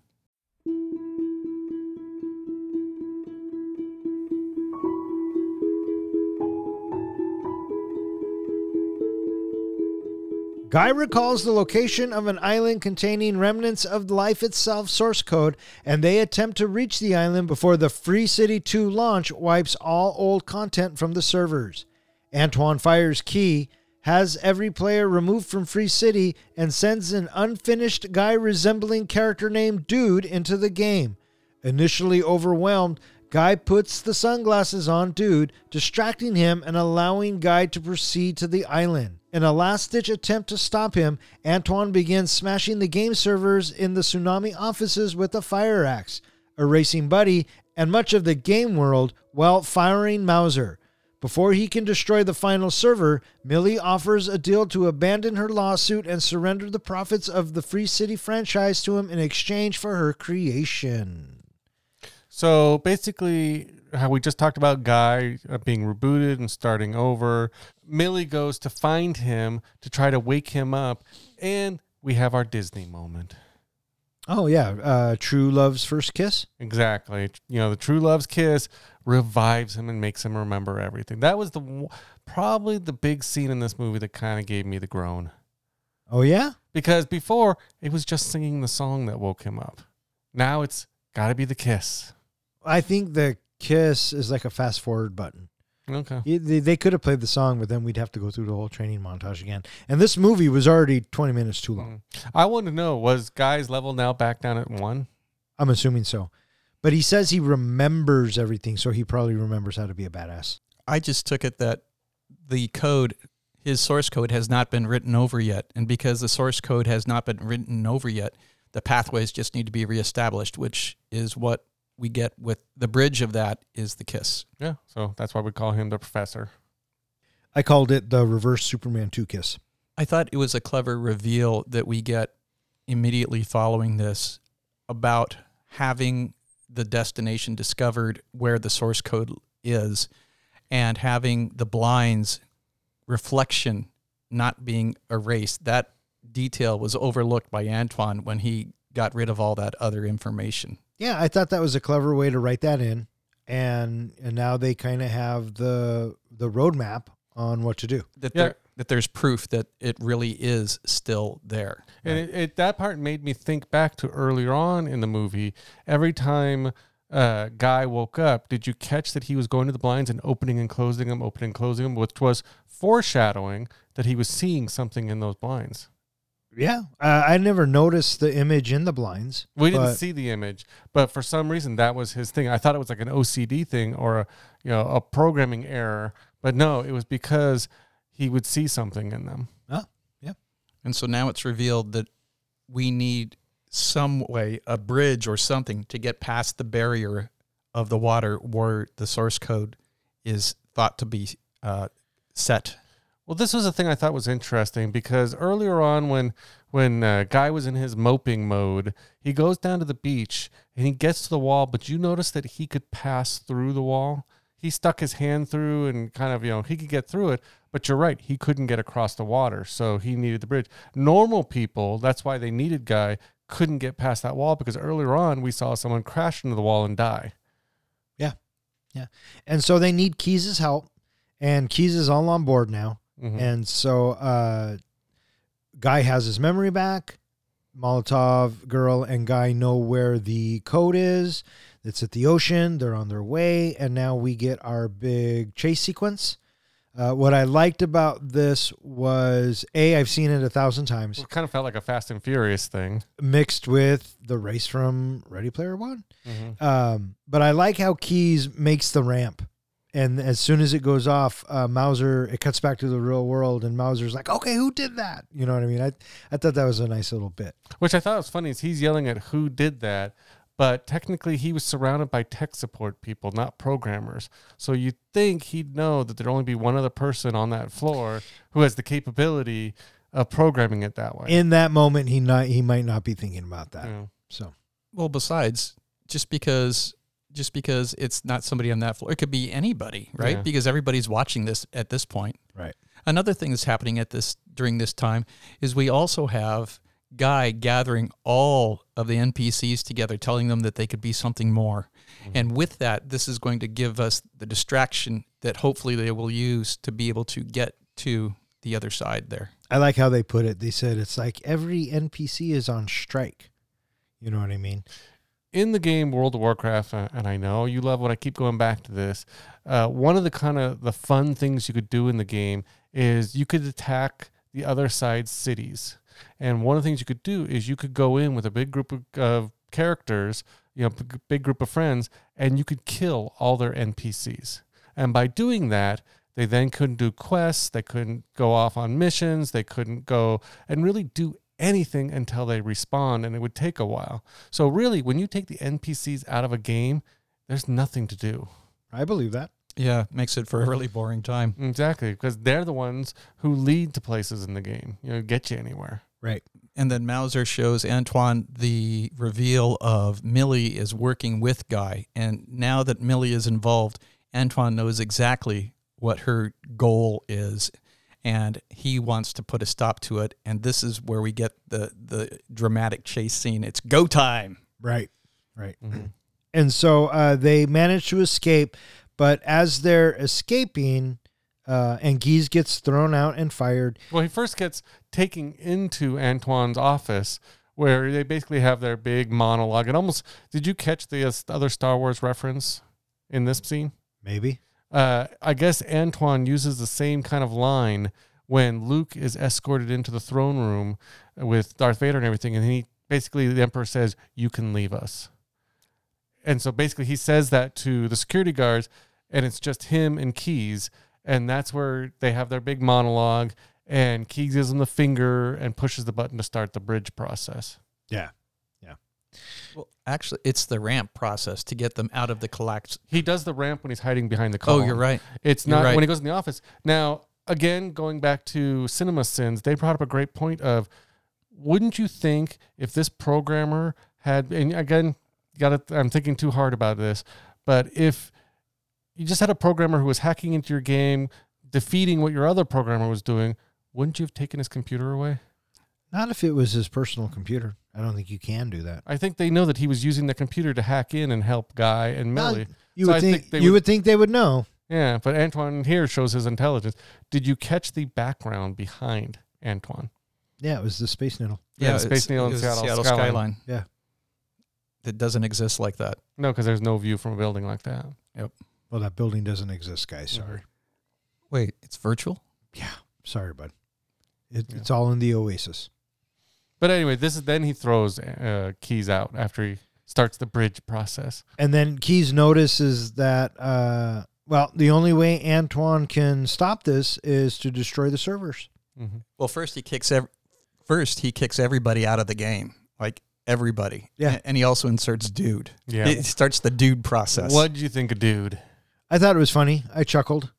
Guy recalls the location of an island containing remnants of life itself source code, and they attempt to reach the island before the Free City 2 launch wipes all old content from the servers. Antwan fires Key, has every player removed from Free City, and sends an unfinished guy resembling character named Dude into the game. Initially overwhelmed, Guy puts the sunglasses on Dude, distracting him and allowing Guy to proceed to the island. In a last ditch attempt to stop him, Antwan begins smashing the game servers in the Soonami offices with a fire axe, erasing Buddy and much of the game world while firing Mouser. Before he can destroy the final server, Millie offers a deal to abandon her lawsuit and surrender the profits of the Free City franchise to him in exchange for her creation. So basically, how we just talked about Guy uh, being rebooted and starting over. Millie goes to find him to try to wake him up, and we have our Disney moment. Oh yeah, uh, True Love's first kiss. Exactly. You know, the true love's kiss revives him and makes him remember everything. That was the probably the big scene in this movie that kind of gave me the groan. Oh yeah, Because before it was just singing the song that woke him up. Now it's got to be the kiss. I think the kiss is like a fast forward button. Okay. It- They, they could have played the song, but then we'd have to go through the whole training montage again. And this movie was already twenty minutes too long. Mm. I want to know was Guy's level now back down at one? I'm assuming so. But he says he remembers everything, so he probably remembers how to be a badass. I just took it that the code, his source code, has not been written over yet. And because the source code has not been written over yet, the pathways just need to be reestablished, which is what we get with the bridge of that is the kiss. Yeah. So that's why we call him the professor. I called it the reverse Superman 2 kiss. I thought it was a clever reveal that we get immediately following this about having the destination discovered where the source code is and having the blinds reflection not being erased. That detail was overlooked by Antwan when he got rid of all that other information. Yeah, I thought that was a clever way to write that in. And and now they kind of have the the roadmap on what to do. That Yeah. there, that there's proof that it really is still there. And it, it, that part made me think back to earlier on in the movie. Every time uh, Guy woke up, did you catch that he was going to the blinds and opening and closing them, opening and closing them, which was foreshadowing that he was seeing something in those blinds. Yeah, uh, I never noticed the image in the blinds. We didn't but- see the image, but for some reason that was his thing. I thought it was like an OCD thing or a you know a programming error, but no, it was because he would see something in them. Oh, yeah. And so now it's revealed that we need some way, a bridge or something to get past the barrier of the water where the source code is thought to be uh, set. Well, this was a thing I thought was interesting because earlier on, when when uh, Guy was in his moping mode, he goes down to the beach and he gets to the wall. But you notice that he could pass through the wall. He stuck his hand through and kind of you know he could get through it. But you're right, he couldn't get across the water, so he needed the bridge. Normal people, that's why they needed Guy, couldn't get past that wall because earlier on we saw someone crash into the wall and die. Yeah. Yeah. And so they need Keys' help, and Keys is all on board now. Mhm. And so uh, Guy has his memory back. Molotov girl and Guy know where the code is. It's at the ocean. They're on their way, and now we get our big chase sequence. Uh, what I liked about this was a I've seen it a thousand times, It kind of felt like a Fast and Furious thing. mixed with the race from Ready Player One. Mhm. Um, but I like how Keys makes the ramp. And as soon as it goes off, uh, Mouser, it cuts back to the real world, and Mouser's like, okay, who did that? You know what I mean? I, I thought that was a nice little bit. Which I thought was funny is he's yelling at who did that, but technically he was surrounded by tech support people, not programmers. So you'd think he'd know that there'd only be one other person on that floor who has the capability of programming it that way. In that moment, he not he might not be thinking about that. Yeah. So Well, besides, just because just because it's not somebody on that floor, it could be anybody, right? Yeah. Because everybody's watching this at this point. right, Another thing that's happening at this during this time is we also have Guy gathering all of the NPCs together, telling them that they could be something more. Mm-hmm. And with that, this is going to give us the distraction that hopefully they will use to be able to get to the other side there. I like how they put it. They said it's like every NPC is on strike. You know what I mean? In the game World of Warcraft, uh, and I know you love when I keep going back to this. Uh, one of the kind of the fun things you could do in the game is you could attack the other side's cities, and one of the things you could do is you could go in with a big group of, of characters, you know, big group of friends, and you could kill all their NPCs. And by doing that, they then couldn't do quests, they couldn't go off on missions, they couldn't go and really do anything until they respond, and it would take a while. So, really, when you take the NPCs out of a game, there's nothing to do. I believe that. Yeah, makes it for a really boring time. Exactly, because they're the ones who lead to places in the game, you know, get you anywhere. Right. And then Mouser shows Antwan the reveal of Millie is working with Guy. And now that Millie is involved, Antwan knows exactly what her goal is. And he wants to put a stop to it. And this is where we get the, the dramatic chase scene. It's go time. Right. Right. Mm-hmm. And so uh, they manage to escape, but as they're escaping, uh, and Keys gets thrown out and fired. Well, he first gets taken into Antwan's office where they basically have their big monologue. And almost, did you catch the uh, other Star Wars reference in this scene? Maybe. Uh, I guess Antwan uses the same kind of line when Luke is escorted into the throne room with Darth Vader and everything. And he basically, the Emperor says, You can leave us. And so basically, he says that to the security guards, and it's just him and Keys. And that's where they have their big monologue. And Keys gives him the finger and pushes the button to start the bridge process. Yeah. Well, actually, it's the ramp process to get them out of the collapse. He does the ramp when he's hiding behind the car. Oh, you're right. It's not right. when he goes in the office. Now, again, going back to CinemaSins, they brought up a great point of wouldn't you think if this programmer had and again, got to I'm thinking too hard about this, but if you just had a programmer who was hacking into your game, defeating what your other programmer was doing, wouldn't you have taken his computer away? Not if it was his personal computer. I don't think you can do that. I think they know that he was using the computer to hack in and help Guy and Well, Millie. You So would I think, think they you would- would think they would know. Yeah, but Antwan here shows his intelligence. Did you catch the background behind Antwan? Yeah, it was the Space Needle. Yeah, the it's- Space Needle it and was Seattle skyline. skyline. Yeah. It doesn't exist like that. No, because there's no view from a building like that. Yep. Well, that building doesn't exist, guys. Mm-hmm. Sorry. Wait, it's virtual? Yeah. Sorry, bud. It, Yeah. It's all in the Oasis. But anyway, this is then he throws uh, keys out after he starts the bridge process. And then Keys notices that, uh, well, the only way Antwan can stop this is to destroy the servers. Mm-hmm. Well, first he kicks ev- first he kicks everybody out of the game, like everybody. Yeah. A- and he also inserts dude. Yeah. It starts the dude process. What did you think of dude? I thought it was funny. I chuckled.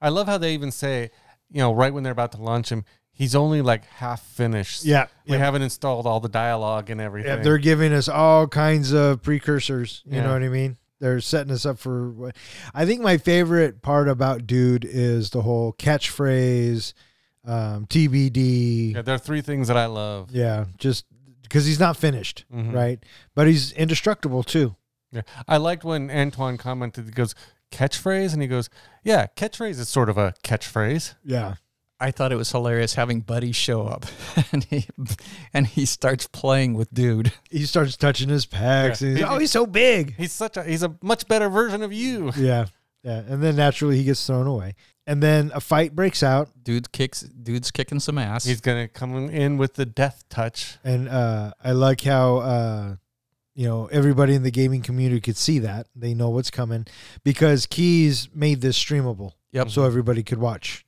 I love how they even say, you know, right when they're about to launch him, he's only like half finished. Yeah. We yeah. haven't installed all the dialogue and everything. Yeah, they're giving us all kinds of precursors. You Yeah. know what I mean? They're setting us up for. I think my favorite part about Dude is the whole catchphrase, um, TBD. yeah, there are three things that I love. Yeah, just because he's not finished, Mhm. right? But he's indestructible too. Yeah. I liked when Antwan commented, he goes, catchphrase? And he goes, yeah, catchphrase is sort of a catchphrase. Yeah. I thought it was hilarious having Buddy show up and he and he starts playing with dude. He starts touching his pecs, Yeah. and he's, oh, he's so big. He's such a, he's a much better version of you. Yeah, yeah. And then naturally he gets thrown away, and then a fight breaks out, Dude kicks dude's kicking some ass. He's going to come in with the death touch. and uh, I like how uh, you know everybody in the gaming community could see that they know what's coming because Keys made this streamable, Yep. so everybody could watch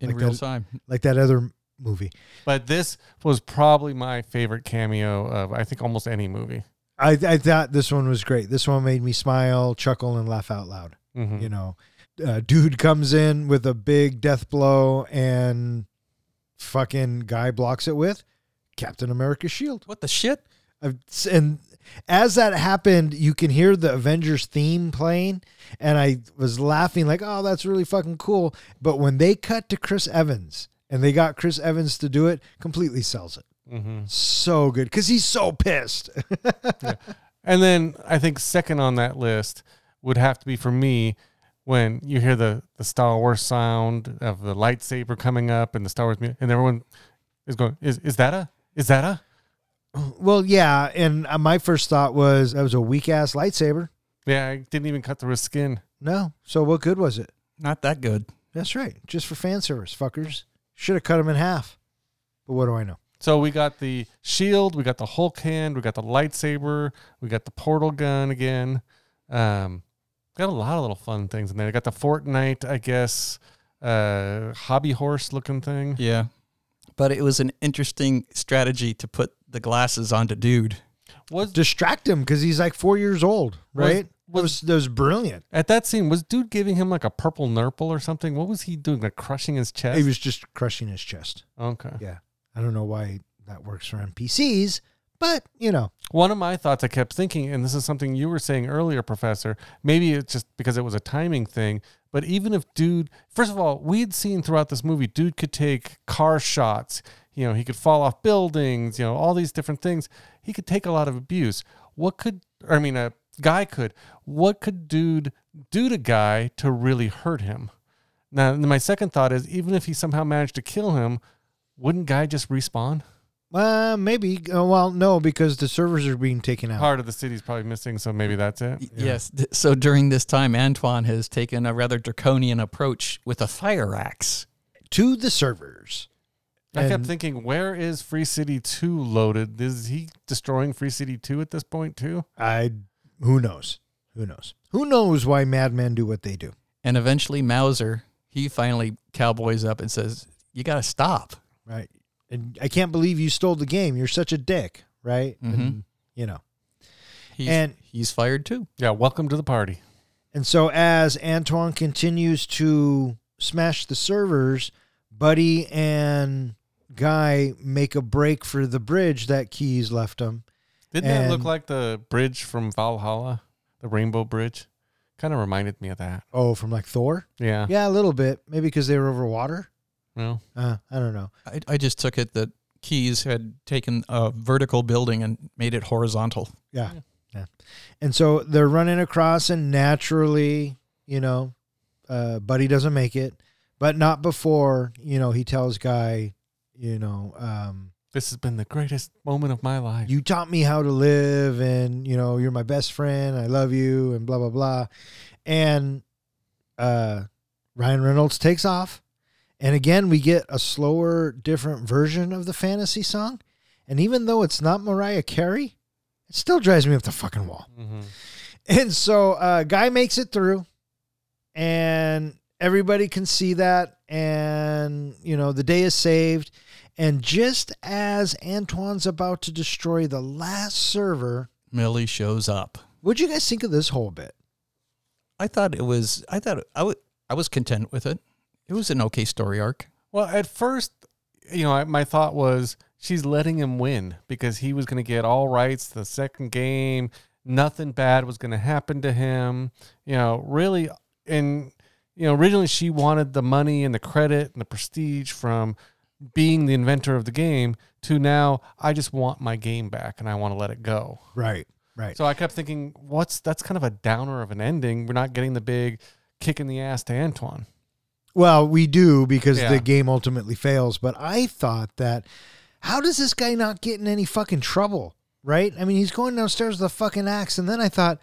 in like real that- time. like that other movie. But this was probably my favorite cameo of, I think, almost any movie. I I thought this one was great. This one made me smile, chuckle, and laugh out loud. Mhm. You know, uh, dude comes in with a big death blow, and fucking guy blocks it with Captain America's shield. What the shit? I've- and as that happened, you can hear the Avengers theme playing, and I was laughing like, "Oh, that's really fucking cool." But when they cut to Chris Evans and they got Chris Evans to do it, completely sells it. Mhm. So good because he's so pissed. And then I think second on that list would have to be for me when you hear the, the Star Wars sound of the lightsaber coming up and the Star Wars music, and everyone is going, is, is that a, is that a? Well, yeah, and uh, my first thought was that was a weak ass lightsaber. Yeah, I didn't even cut through his skin. No, so what good was it? Not that good. That's right, just for fan service, fuckers. Should have cut him in half. But what do I know? So we got the shield, we got the Hulk hand, we got the lightsaber, we got the portal gun again. Um, got a lot of little fun things in there. got the Fortnite, I guess, uh, hobby horse looking thing. Yeah. But it was an interesting strategy to put the glasses onto dude. Was Distract him because he's like four years old, Was- right? that, was, that was brilliant. at that scene was dude giving him like a purple nurple or something? What was he doing? Like crushing his chest? He was just crushing his chest. okay. Yeah. I don't know why that works for NPCs, but you know, One of my thoughts I kept thinking, and this is something you were saying earlier, Professor, maybe it's just because it was a timing thing, but even if dude, first of all, we had seen throughout this movie, dude could take car shots, you know, he could fall off buildings, you know, all these different things. He could take a lot of abuse. What could, I mean, a guy could, what could dude do to guy to really hurt him? Now, my second thought is even if he somehow managed to kill him, wouldn't guy just respawn? uh, maybe. Uh, well, no, because the servers are being taken out. Part of the city's probably missing, so maybe that's it. Y- Yes. So during this time, Antwan has taken a rather draconian approach with a fire axe. to the servers. I kept thinking, where is Free City 2 loaded? Is he destroying Free City 2 at this point, too? I who knows? Who knows? Who knows why madmen do what they do? And eventually, Mouser, he finally cowboys up and says, You got to stop. Right. And I can't believe you stole the game. You're such a dick, right? Mhm. And you know. He's, And- he's fired too. Yeah, welcome to the party. And so as Antwan continues to smash the servers, Buddy and Guy make a break for the bridge that Keys left him. Didn't that look like the bridge from Valhalla? The Rainbow Bridge? Kind of reminded me of that. Oh, from like Thor? Yeah. Yeah, a little bit. Maybe because they were over water. Well, Uh, I don't know. I, I just took it that Keys had taken a vertical building and made it horizontal. Yeah. Yeah. And so they're running across, and naturally, you know, uh, Buddy doesn't make it, but not before, you know, he tells Guy, you know, um, this has been the greatest moment of my life. you taught me how to live, and, you know, you're my best friend. I love you, and blah, blah, blah. And uh, Ryan Reynolds takes off. And again, we get a slower, different version of the fantasy song. And even though it's not Mariah Carey, it still drives me up the fucking wall. Mhm. And so uh guy makes it through and everybody can see that and you know the day is saved and just as Antwan's about to destroy the last server, Millie shows up. what'd you guys think of this whole bit? I thought it was, I thought I wa- I was content with it. It was an okay story arc. Well, at first, you know, I, my thought was she's letting him win because he was going to get all rights the second game. Nothing bad was going to happen to him. You know, really, and you know, originally she wanted the money and the credit and the prestige from being the inventor of the game to now I just want my game back and I want to let it go. Right, right. So I kept thinking, what's that's kind of a downer of an ending. We're not getting the big kick in the ass to Antwan. Well, we do because Yeah. the game ultimately fails, but I thought that how does this guy not get in any fucking trouble? Right? I mean, he's going downstairs with a fucking axe, and then I thought,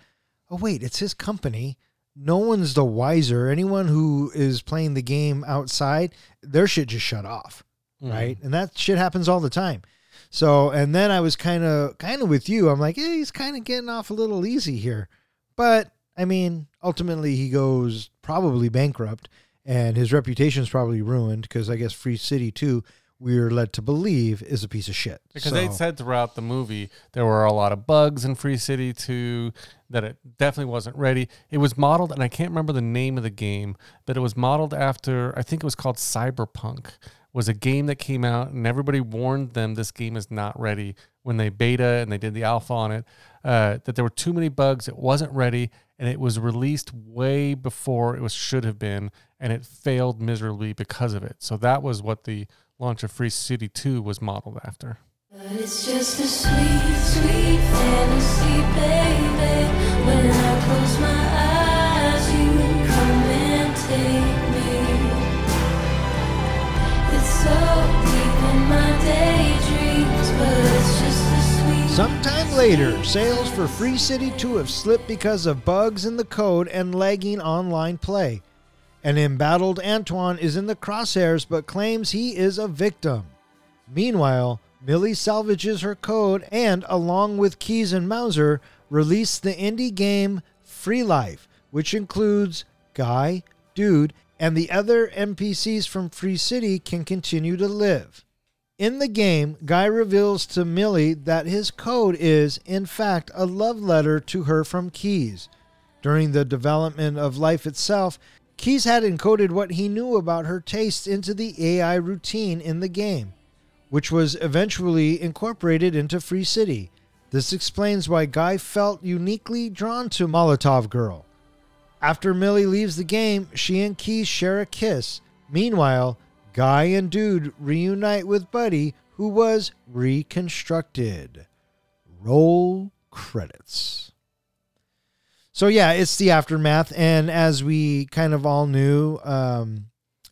oh wait, it's his company. No one's the wiser. Anyone who is playing the game outside, their shit just shut off. Right? And that shit happens all the time. So, and then I was kind of kind of with you. I'm like, eh, he's kind of getting off a little easy here. But I mean, ultimately he goes probably bankrupt and his reputation's probably ruined because I guess Free City 2 we're led to believe is a piece of shit. Because So- they said throughout the movie there were a lot of bugs in Free City 2, that it definitely wasn't ready. It was modeled, and I can't remember the name of the game, but it was modeled after, I think it was called Cyberpunk, was a game that came out, and everybody warned them this game is not ready when they beta and they did the alpha on it, uh, that there were too many bugs, it wasn't ready, and it was released way before it was should have been, and it failed miserably because of it. So that was what the launch of Free City 2 was modeled after. But it's just a sweet, sweet fantasy, baby. When I close my eyes, you come and take Sometime later, sales for Free City 2 have slipped because of bugs in the code and lagging online play. An embattled Antwan is in the crosshairs but claims he is a victim. Meanwhile, Millie salvages her code and, along with Keys and Mouser, release the indie game Free Life, which includes Guy, Dude, and the other NPCs from Free City can continue to live. In the game, Guy reveals to Millie that his code is, in fact, a love letter to her from Keys. During the development of life itself, Keys had encoded what he knew about her tastes into the AI routine in the game, which was eventually incorporated into Free City. This explains why Guy felt uniquely drawn to Molotov Girl. After Millie leaves the game, she and Keys share a kiss. Meanwhile, Guy and Dude reunite with Buddy, who was reconstructed. Roll credits. So yeah, it's the aftermath, and as we kind of all knew, um,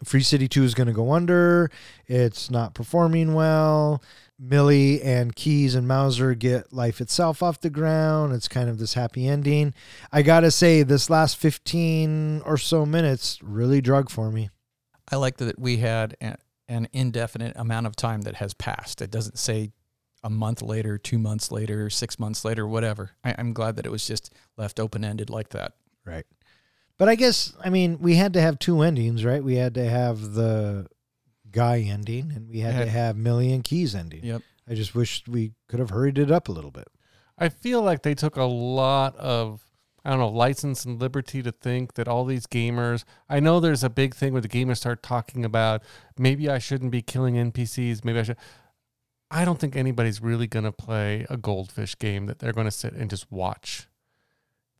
Free City Two is going to go under. It's not performing well. Millie and Keys and Mouser get life itself off the ground. It's kind of this happy ending. I gotta say, this last fifteen or so minutes really drug for me. I like that we had a- an indefinite amount of time that has passed. It doesn't say a month later, two months later, six months later, whatever. I, I'm glad that it was just left open ended like that. Right. But I guess I mean we had to have two endings, right? We had to have the guy ending and we had Yeah. to have Millie and Keys ending. Yep. I just wish we could have hurried it up a little bit. I feel like they took a lot of I don't know license and liberty to think that all these gamers. I know there's a big thing where the gamers start talking about maybe I shouldn't be killing NPCs. Maybe I should. I don't think anybody's really gonna play a goldfish game that they're gonna sit and just watch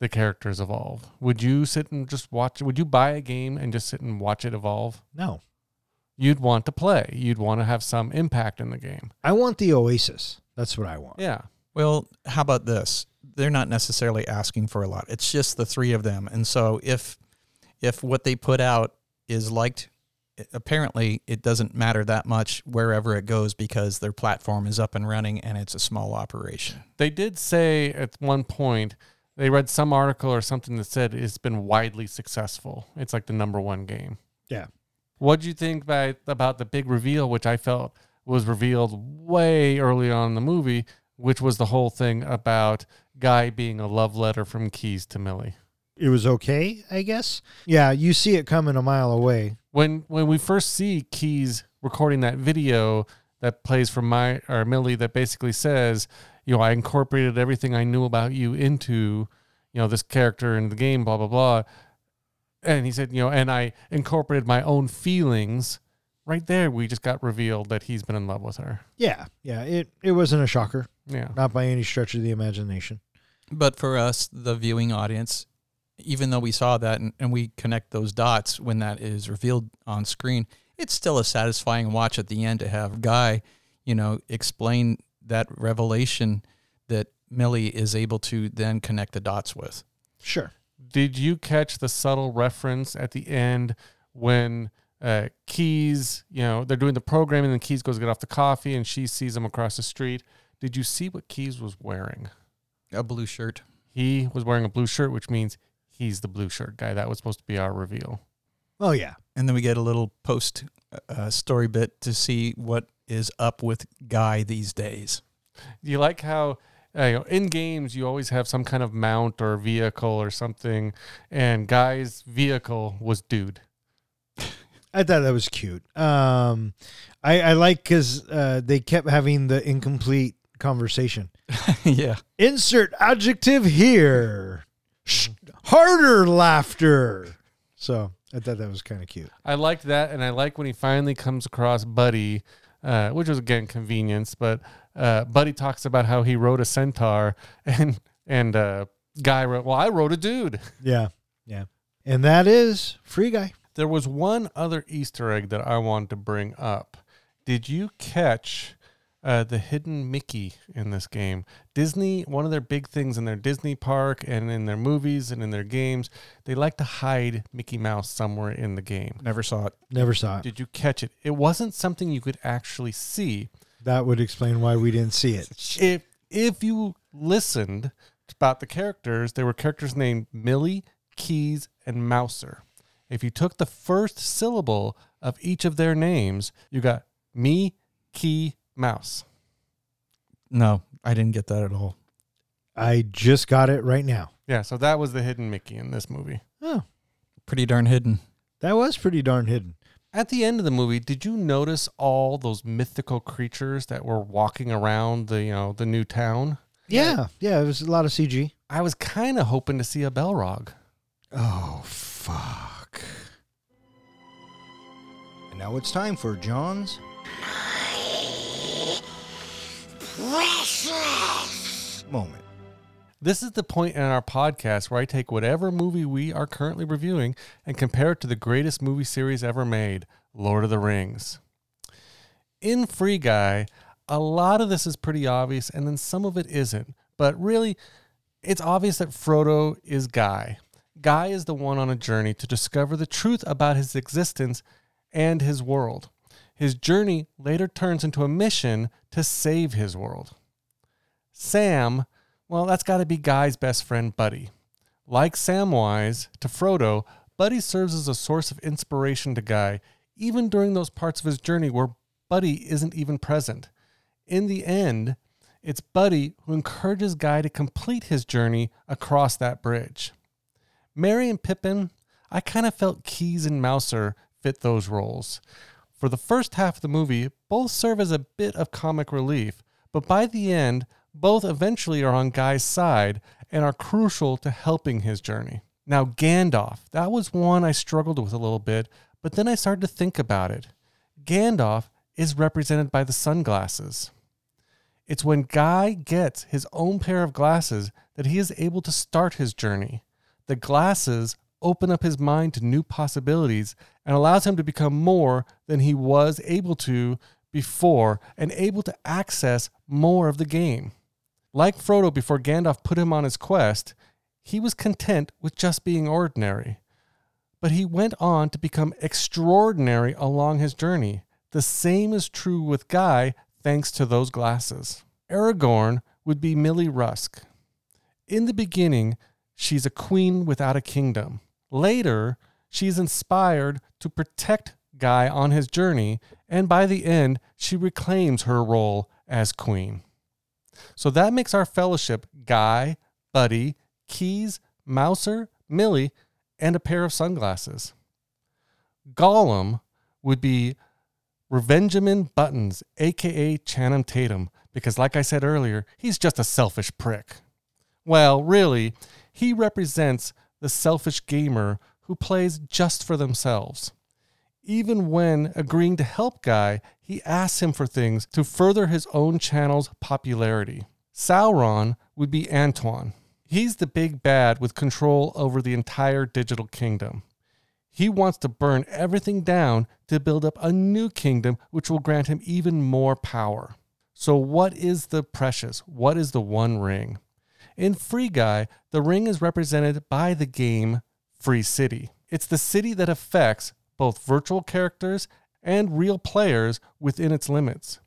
the characters evolve. Would you sit and just watch? Would you buy a game and just sit and watch it evolve? No. You'd want to play. You'd want to have some impact in the game. I want the Oasis. That's what I want. Yeah. Well, how about this? They're not necessarily asking for a lot. It's just the three of them. And so if if what they put out is liked apparently it doesn't matter that much wherever it goes because their platform is up and running and it's a small operation. They did say at one point they read some article or something that said it's been widely successful. It's like the number one game. Yeah. What do you think by, about the big reveal, which I felt was revealed way early on in the movie, which was the whole thing about Guy being a love letter from Keys to Millie? It was okay, I guess. Yeah, you see it coming a mile away. When when we first see Keys recording that video that plays from my or Millie that basically says, you know, I incorporated everything I knew about you into, you know, this character in the game, blah blah blah. And he said, you know, and I incorporated my own feelings. Right there, we just got revealed that he's been in love with her. Yeah, yeah. It it wasn't a shocker, Yeah. not by any stretch of the imagination. But for us, the viewing audience, even though we saw that and, and we connect those dots when that is revealed on screen, it's still a satisfying watch at the end to have Guy, you know, explain that revelation that Millie is able to then connect the dots with. Sure. Did you catch the subtle reference at the end when uh, Keys, you know, they're doing the programming and Keys goes to get off the coffee and she sees him across the street? Did you see what Keys was wearing? A blue shirt. He was wearing a blue shirt, which means he's the blue shirt guy. That was supposed to be our reveal. Oh yeah. And then we get a little post uh, story bit to see what is up with Guy these days. You like how uh, you know, in games you always have some kind of mount or vehicle or something, and Guy's vehicle was dude. I thought that was cute. Um, I I like because uh, they kept having the incomplete conversation. yeah. Insert adjective here. Sh- harder laughter. So I thought that was kind of cute. I liked that, and I like when he finally comes across Buddy, uh, which was again convenience. But uh, Buddy talks about how he rode a centaur, and and uh, Guy wrote, "Well, I rode a dude." Yeah, yeah. And that is Free Guy. There was one other Easter egg that I wanted to bring up. Did you catch uh, the hidden Mickey in this game? Disney, one of their big things in their Disney park and in their movies and in their games, they like to hide Mickey Mouse somewhere in the game. Never saw it. Never saw it. Did you catch it? It wasn't something you could actually see. That would explain why we didn't see it. If if you listened about the characters, there were characters named Millie, Keys, and Mouser. If you took the first syllable of each of their names, you got me, key, mouse. No, I didn't get that at all. I just got it right now. Yeah, so that was the hidden Mickey in this movie. Oh, Pretty darn hidden. that was pretty darn hidden. At the end of the movie, did you notice all those mythical creatures that were walking around the, you know, the new town? Yeah, yeah, it was a lot of CG. I was kind of hoping to see a Balrog. Oh, fuck. And now it's time for John's. precious Moment. This is the point in our podcast where I take whatever movie we are currently reviewing and compare it to the greatest movie series ever made, Lord of the Rings. In Free Guy, a lot of this is pretty obvious and then some of it isn't. But really, it's obvious that Frodo is Guy. Guy is the one on a journey to discover the truth about his existence and his world. His journey later turns into a mission to save his world. Sam, well, that's got to be Guy's best friend, Buddy. Like Samwise to Frodo, Buddy serves as a source of inspiration to Guy, even during those parts of his journey where Buddy isn't even present. In the end, it's Buddy who encourages Guy to complete his journey across that bridge. Merry and Pippin, I kind of felt Keys and Mouser fit those roles. For the first half of the movie, both serve as a bit of comic relief, but by the end, both eventually are on Guy's side and are crucial to helping his journey. Now, Gandalf, that was one I struggled with a little bit, but then I started to think about it. Gandalf is represented by the sunglasses. It's when Guy gets his own pair of glasses that he is able to start his journey. The glasses open up his mind to new possibilities and allows him to become more than he was able to before and able to access more of the game. Like Frodo before Gandalf put him on his quest, he was content with just being ordinary. But he went on to become extraordinary along his journey. The same is true with Guy thanks to those glasses. Aragorn would be Millie Rusk. In the beginning, she's a queen without a kingdom. Later, she's inspired to protect Guy on his journey, and by the end, she reclaims her role as queen. So that makes our fellowship Guy, Buddy, Keys, Mouser, Millie, and a pair of sunglasses. Gollum would be Revenjamin Buttons, aka Channing Tatum, because, like I said earlier, he's just a selfish prick. Well, really, he represents the selfish gamer who plays just for themselves. Even when agreeing to help Guy, he asks him for things to further his own channel's popularity. Sauron would be Antwan. He's the big bad with control over the entire digital kingdom. He wants to burn everything down to build up a new kingdom which will grant him even more power. So, what is the precious? What is the One Ring? In Free Guy, the ring is represented by the game Free City. It's the city that affects both virtual characters and real players within its limits.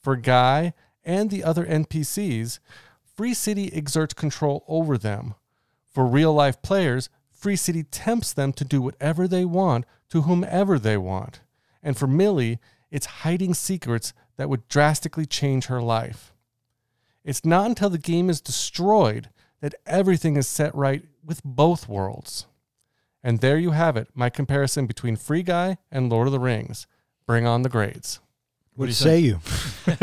For Guy and the other NPCs, Free City exerts control over them. For real life players, Free City tempts them to do whatever they want to whomever they want. And for Millie, it's hiding secrets that would drastically change her life. It's not until the game is destroyed that everything is set right with both worlds. And there you have it, my comparison between Free Guy and Lord of the Rings. Bring on the grades. What, do you say you?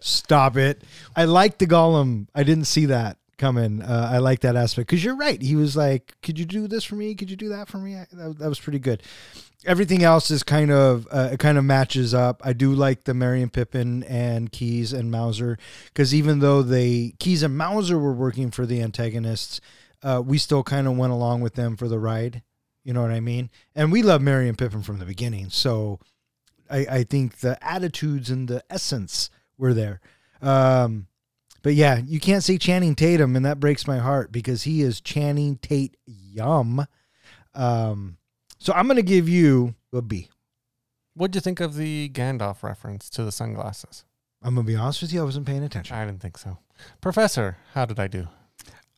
Stop it. I like the Gollum. I didn't see that coming. Uh, I like that aspect because you're right. He was like, "Could you do this for me? Could you do that for me?" I- That, that was pretty good. Everything else is kind of uh, it kind of matches up. I do like the Merry and Pippin and Keys and Mouser because even though they Keys and Mouser were working for the antagonists, uh, we still kind of went along with them for the ride. You know what I mean? And we love Merry and Pippin from the beginning, so I, I think the attitudes and the essence were there. Um, but yeah, you can't say Channing Tatum, and that breaks my heart because he is Channing Tate yum. Um, so I'm gonna give you a B. What'd you think of the Gandalf reference to the sunglasses? I'm gonna be honest with you, I wasn't paying attention. I didn't think so. Professor, how did I do?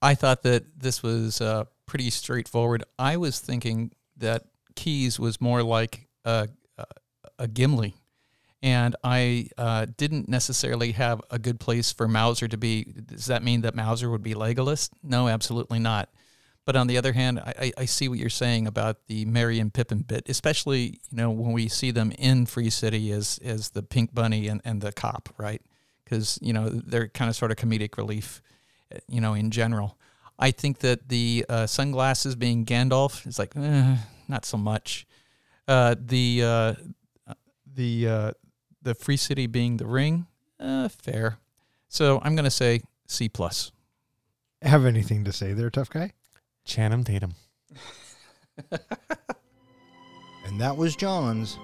I thought that this was uh, pretty straightforward. I was thinking that Keys was more like a, a, Gimli, And I uh, didn't necessarily have a good place for Mouser to be. Does that mean that Mouser would be Legolas? No, absolutely not. But on the other hand, I, I- see what you're saying about the Merry and Pippin bit, especially you know when we see them in Free City as as the Pink Bunny and, and the cop, right? Because you know they're kind of sort of comedic relief, you know, in general. I think that the uh, sunglasses being Gandalf is like eh, not so much. Uh, the uh, the uh, the Free City being the ring, uh, fair. So I'm gonna say C plus. Have anything to say there, tough guy? Channing Tatum. And that was John's.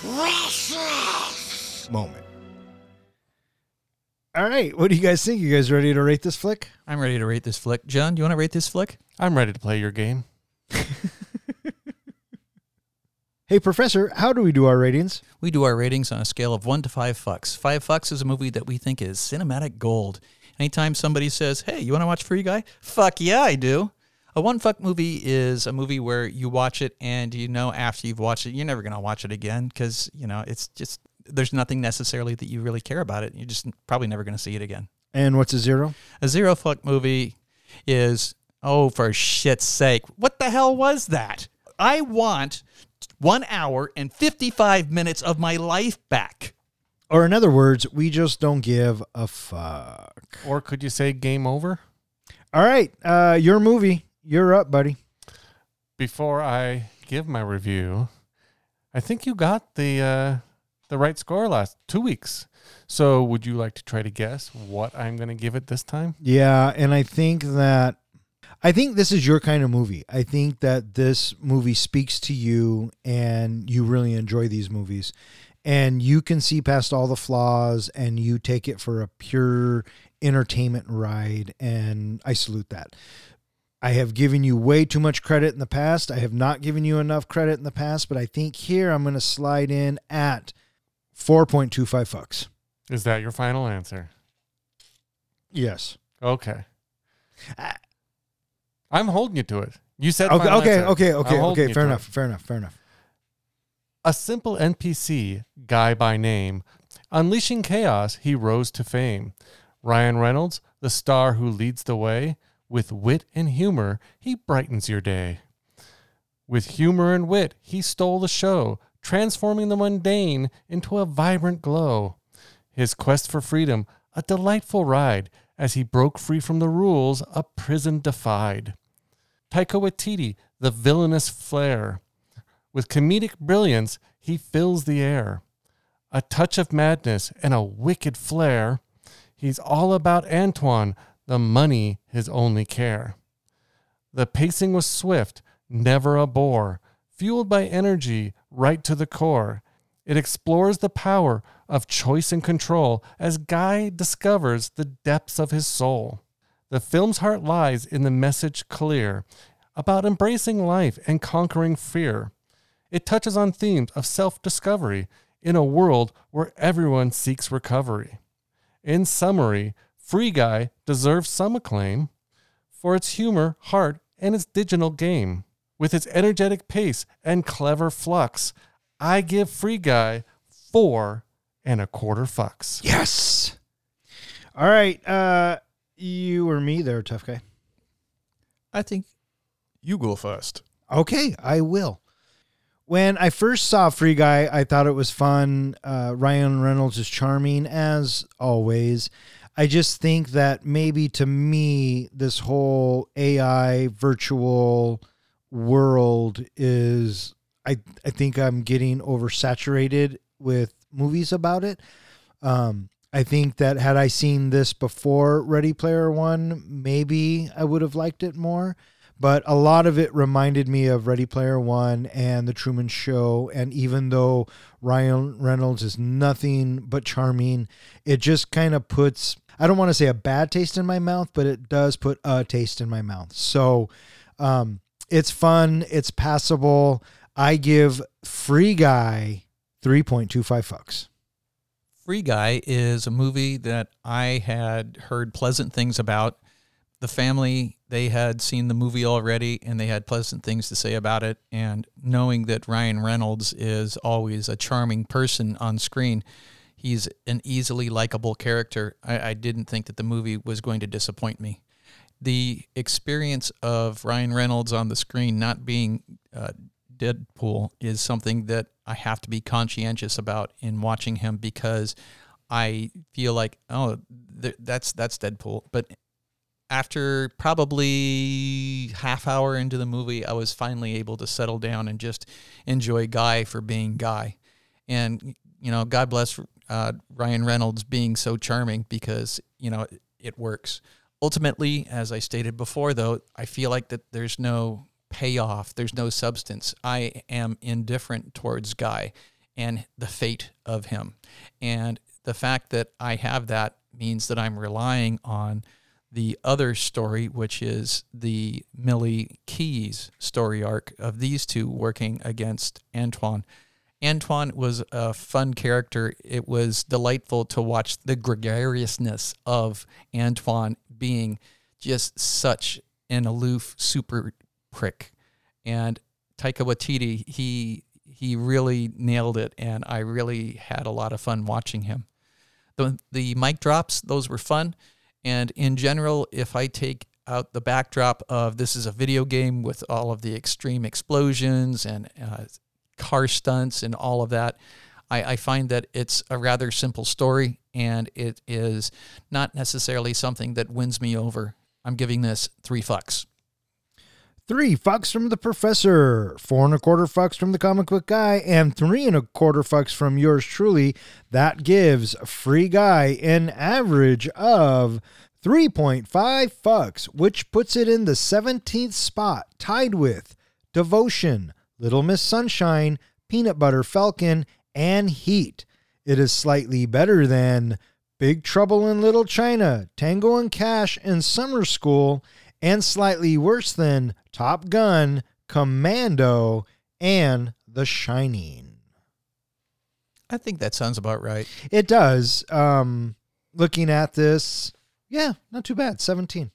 Precious Moment. All right. What do you guys think? You guys ready to rate this flick? I'm ready to rate this flick. John, do you want to rate this flick? I'm ready to play your game. Hey, Professor, how do we do our ratings? We do our ratings on a scale of one to five fucks. Five fucks is a movie that we think is cinematic gold. Anytime somebody says, "Hey, you want to watch Free Guy?" Fuck yeah, I do. A one fuck movie is a movie where you watch it and you know after you've watched it, you're never gonna watch it again because you know it's just there's nothing necessarily that you really care about it. You're just probably never gonna see it again. And what's a zero? A zero fuck movie is oh for shit's sake, what the hell was that? I want one hour and fifty five minutes of my life back. Or in other words, we just don't give a fuck. Or could you say game over? All right. Uh, your movie. You're up, buddy. Before I give my review, I think you got the uh, the right score last two weeks. So would you like to try to guess what I'm going to give it this time? Yeah, and I think that I think this is your kind of movie. I think that this movie speaks to you and you really enjoy these movies. And you can see past all the flaws and you take it for a pure entertainment ride and I salute that. I have given you way too much credit in the past. I have not given you enough credit in the past, but I think here I'm going to slide in at 4.25 fucks. Is that your final answer? Yes. Okay. I'm holding you to it. You said Okay, okay, okay, okay, okay. Fair enough. Fair enough. Fair enough. A simple NPC, guy by name, unleashing chaos, he rose to fame. Ryan Reynolds, the star who leads the way, with wit and humor, he brightens your day. With humor and wit, he stole the show, transforming the mundane into a vibrant glow. His quest for freedom, a delightful ride, as he broke free from the rules a prison defied. Taika Waititi, the villainous flair, with comedic brilliance, he fills the air. A touch of madness and a wicked flair. He's all about Antwan, the money his only care. The pacing was swift, never a bore, fueled by energy right to the core. It explores the power of choice and control as Guy discovers the depths of his soul. The film's heart lies in the message clear about embracing life and conquering fear. It touches on themes of self discovery in a world where everyone seeks recovery. In summary, Free Guy deserves some acclaim for its humor, heart, and its digital game. With its energetic pace and clever flux, I give Free Guy four and a quarter fucks. Yes. All right. Uh, you or me there, tough guy. I think you go first. Okay, I will. When I first saw Free Guy, I thought it was fun. Uh, Ryan Reynolds is charming as always. I just think that maybe to me, this whole AI virtual world is, I, I think I'm getting oversaturated with movies about it. Um, I think that had I seen this before Ready Player One, maybe I would have liked it more but a lot of it reminded me of Ready Player One and The Truman Show. And even though Ryan Reynolds is nothing but charming, it just kind of puts, I don't want to say a bad taste in my mouth, but it does put a taste in my mouth. So um, it's fun, it's passable. I give Free Guy 3.25 fucks. Free Guy is a movie that I had heard pleasant things about the family they had seen the movie already and they had pleasant things to say about it and knowing that Ryan Reynolds is always a charming person on screen he's an easily likable character I, I didn't think that the movie was going to disappoint me the experience of Ryan Reynolds on the screen not being uh, Deadpool is something that I have to be conscientious about in watching him because I feel like oh th- that's that's Deadpool. But after probably half hour into the movie I was finally able to settle down and just enjoy Guy for being Guy. And you know God bless uh, Ryan Reynolds being so charming because you know it, it works ultimately as I stated before though I feel like that there's no payoff there's no substance I am indifferent towards Guy and the fate of him and the fact that I have that means that I'm relying on the other story, which is the Millie Keys story arc of these two working against Antwan. Antwan was a fun character. It was delightful to watch the gregariousness of Antwan being just such an aloof super prick. And Taika Waititi, he he really nailed it, and I really had a lot of fun watching him. The the mic drops, those were fun. And in general, if I take out the backdrop of this is a video game with all of the extreme explosions and uh, car stunts and all of that, I, I find that it's a rather simple story and it is not necessarily something that wins me over. I'm giving this three fucks. Three fucks from the professor, four and a quarter fucks from the comic book guy, and three and a quarter fucks from yours truly. That gives Free Guy an average of 3.5 fucks, which puts it in the 17th spot, tied with Devotion, Little Miss Sunshine, Peanut Butter Falcon, and Heat. It is slightly better than Big Trouble in Little China, Tango and Cash, and Summer School, and slightly worse than Top Gun, Commando, and The Shining. I think that sounds about right. It does. Um, looking at this, yeah, not too bad. 17.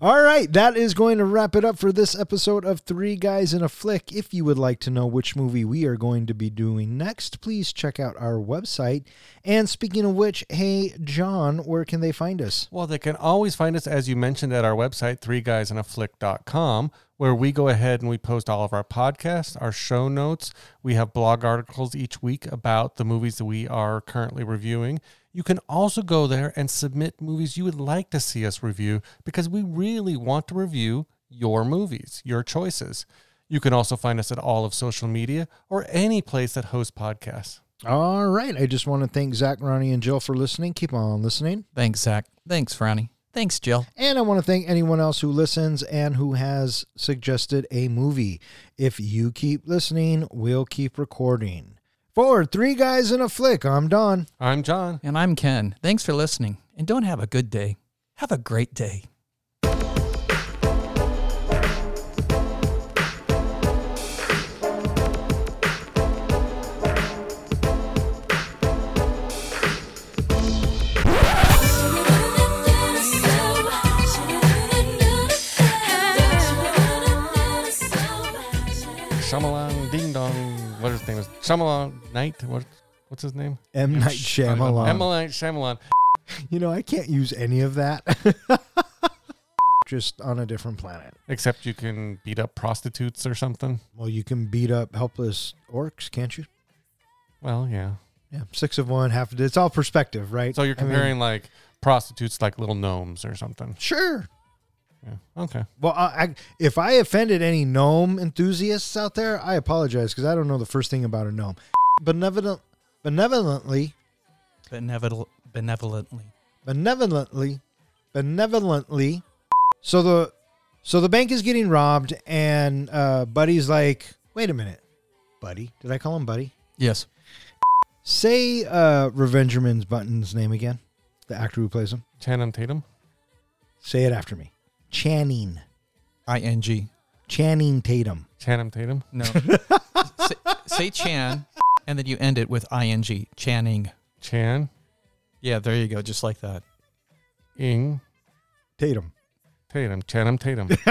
All right, that is going to wrap it up for this episode of Three Guys in a Flick. If you would like to know which movie we are going to be doing next, please check out our website. And speaking of which, hey, John, where can they find us? Well, they can always find us, as you mentioned, at our website, threeguysinaFlick.com, where we go ahead and we post all of our podcasts, our show notes. We have blog articles each week about the movies that we are currently reviewing. You can also go there and submit movies you would like to see us review because we really want to review your movies, your choices. You can also find us at all of social media or any place that hosts podcasts. All right, I just want to thank Zach, Ronnie, and Jill for listening. Keep on listening. Thanks, Zach. Thanks, Ronnie. Thanks, Jill. And I want to thank anyone else who listens and who has suggested a movie. If you keep listening, we'll keep recording. For Three Guys in a Flick, I'm Don. I'm John. And I'm Ken. Thanks for listening. And don't have a good day. Have a great day. Shyamalan Ding Dong. What is his name? Is Shyamalan Night? What? What's his name? M. Night Shyamalan. M. Night Shyamalan. You know, I can't use any of that. Just on a different planet. Except you can beat up prostitutes or something. Well, you can beat up helpless orcs, can't you? Well, yeah. Yeah, six of one, half of It's all perspective, right? So you're I mean, comparing like prostitutes like little gnomes or something. sure. Yeah. Okay. Well, I, I, if I offended any gnome enthusiasts out there, I apologize because I don't know the first thing about a gnome. Benevolent, benevolently, Benevolent, benevolently. benevolently, benevolently. So the so the bank is getting robbed, and uh, Buddy's like, "Wait a minute, Buddy. Did I call him Buddy? Yes. Say uh, Revenjamin's Button's name again. The actor who plays him. Channing Tatum. Say it after me. Channing. ING. Channing Tatum. Channing Tatum. No. say, say Chan, and then you end it with ING. Channing. Chan. Yeah, there you go. Just like that. Ing. Tatum. Tatum, Channing Tatum.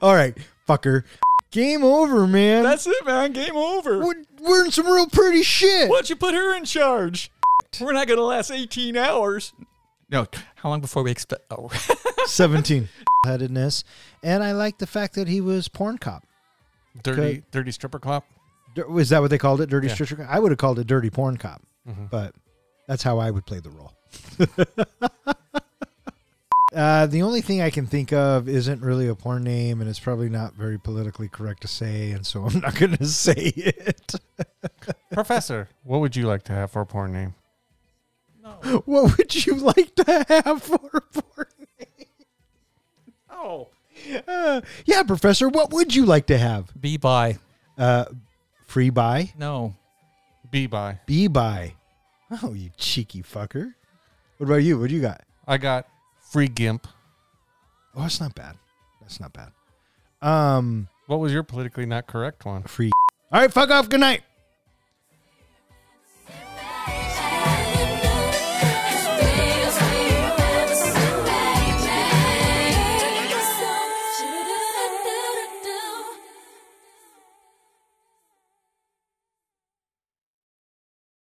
All right, fucker. Game over, man. That's it, man. Game over. we're, we're in some real pretty shit. Why don't you put her in charge? We're not going to last 18 hours. No, how long before we expect? Oh, 17 headedness. And I like the fact that he was porn cop. Dirty, Okay. dirty stripper cop. Dir- Is that what they called it? Dirty Yeah. stripper cop? I would have called it dirty porn cop, Mhm. but that's how I would play the role. uh, the only thing I can think of isn't really a porn name, and it's probably not very politically correct to say, and so I'm not going to say it. Professor, what would you like to have for a porn name? what would you like to have for a porn oh. Uh, yeah, Professor, what would you like to have? Be by. Uh, free buy? No. Be by. Be buy. Oh, you cheeky fucker. What about you? What do you got? I got free gimp. Oh, that's not bad. That's not bad. Um, What was your politically not correct one? free. All right, fuck off. Good night.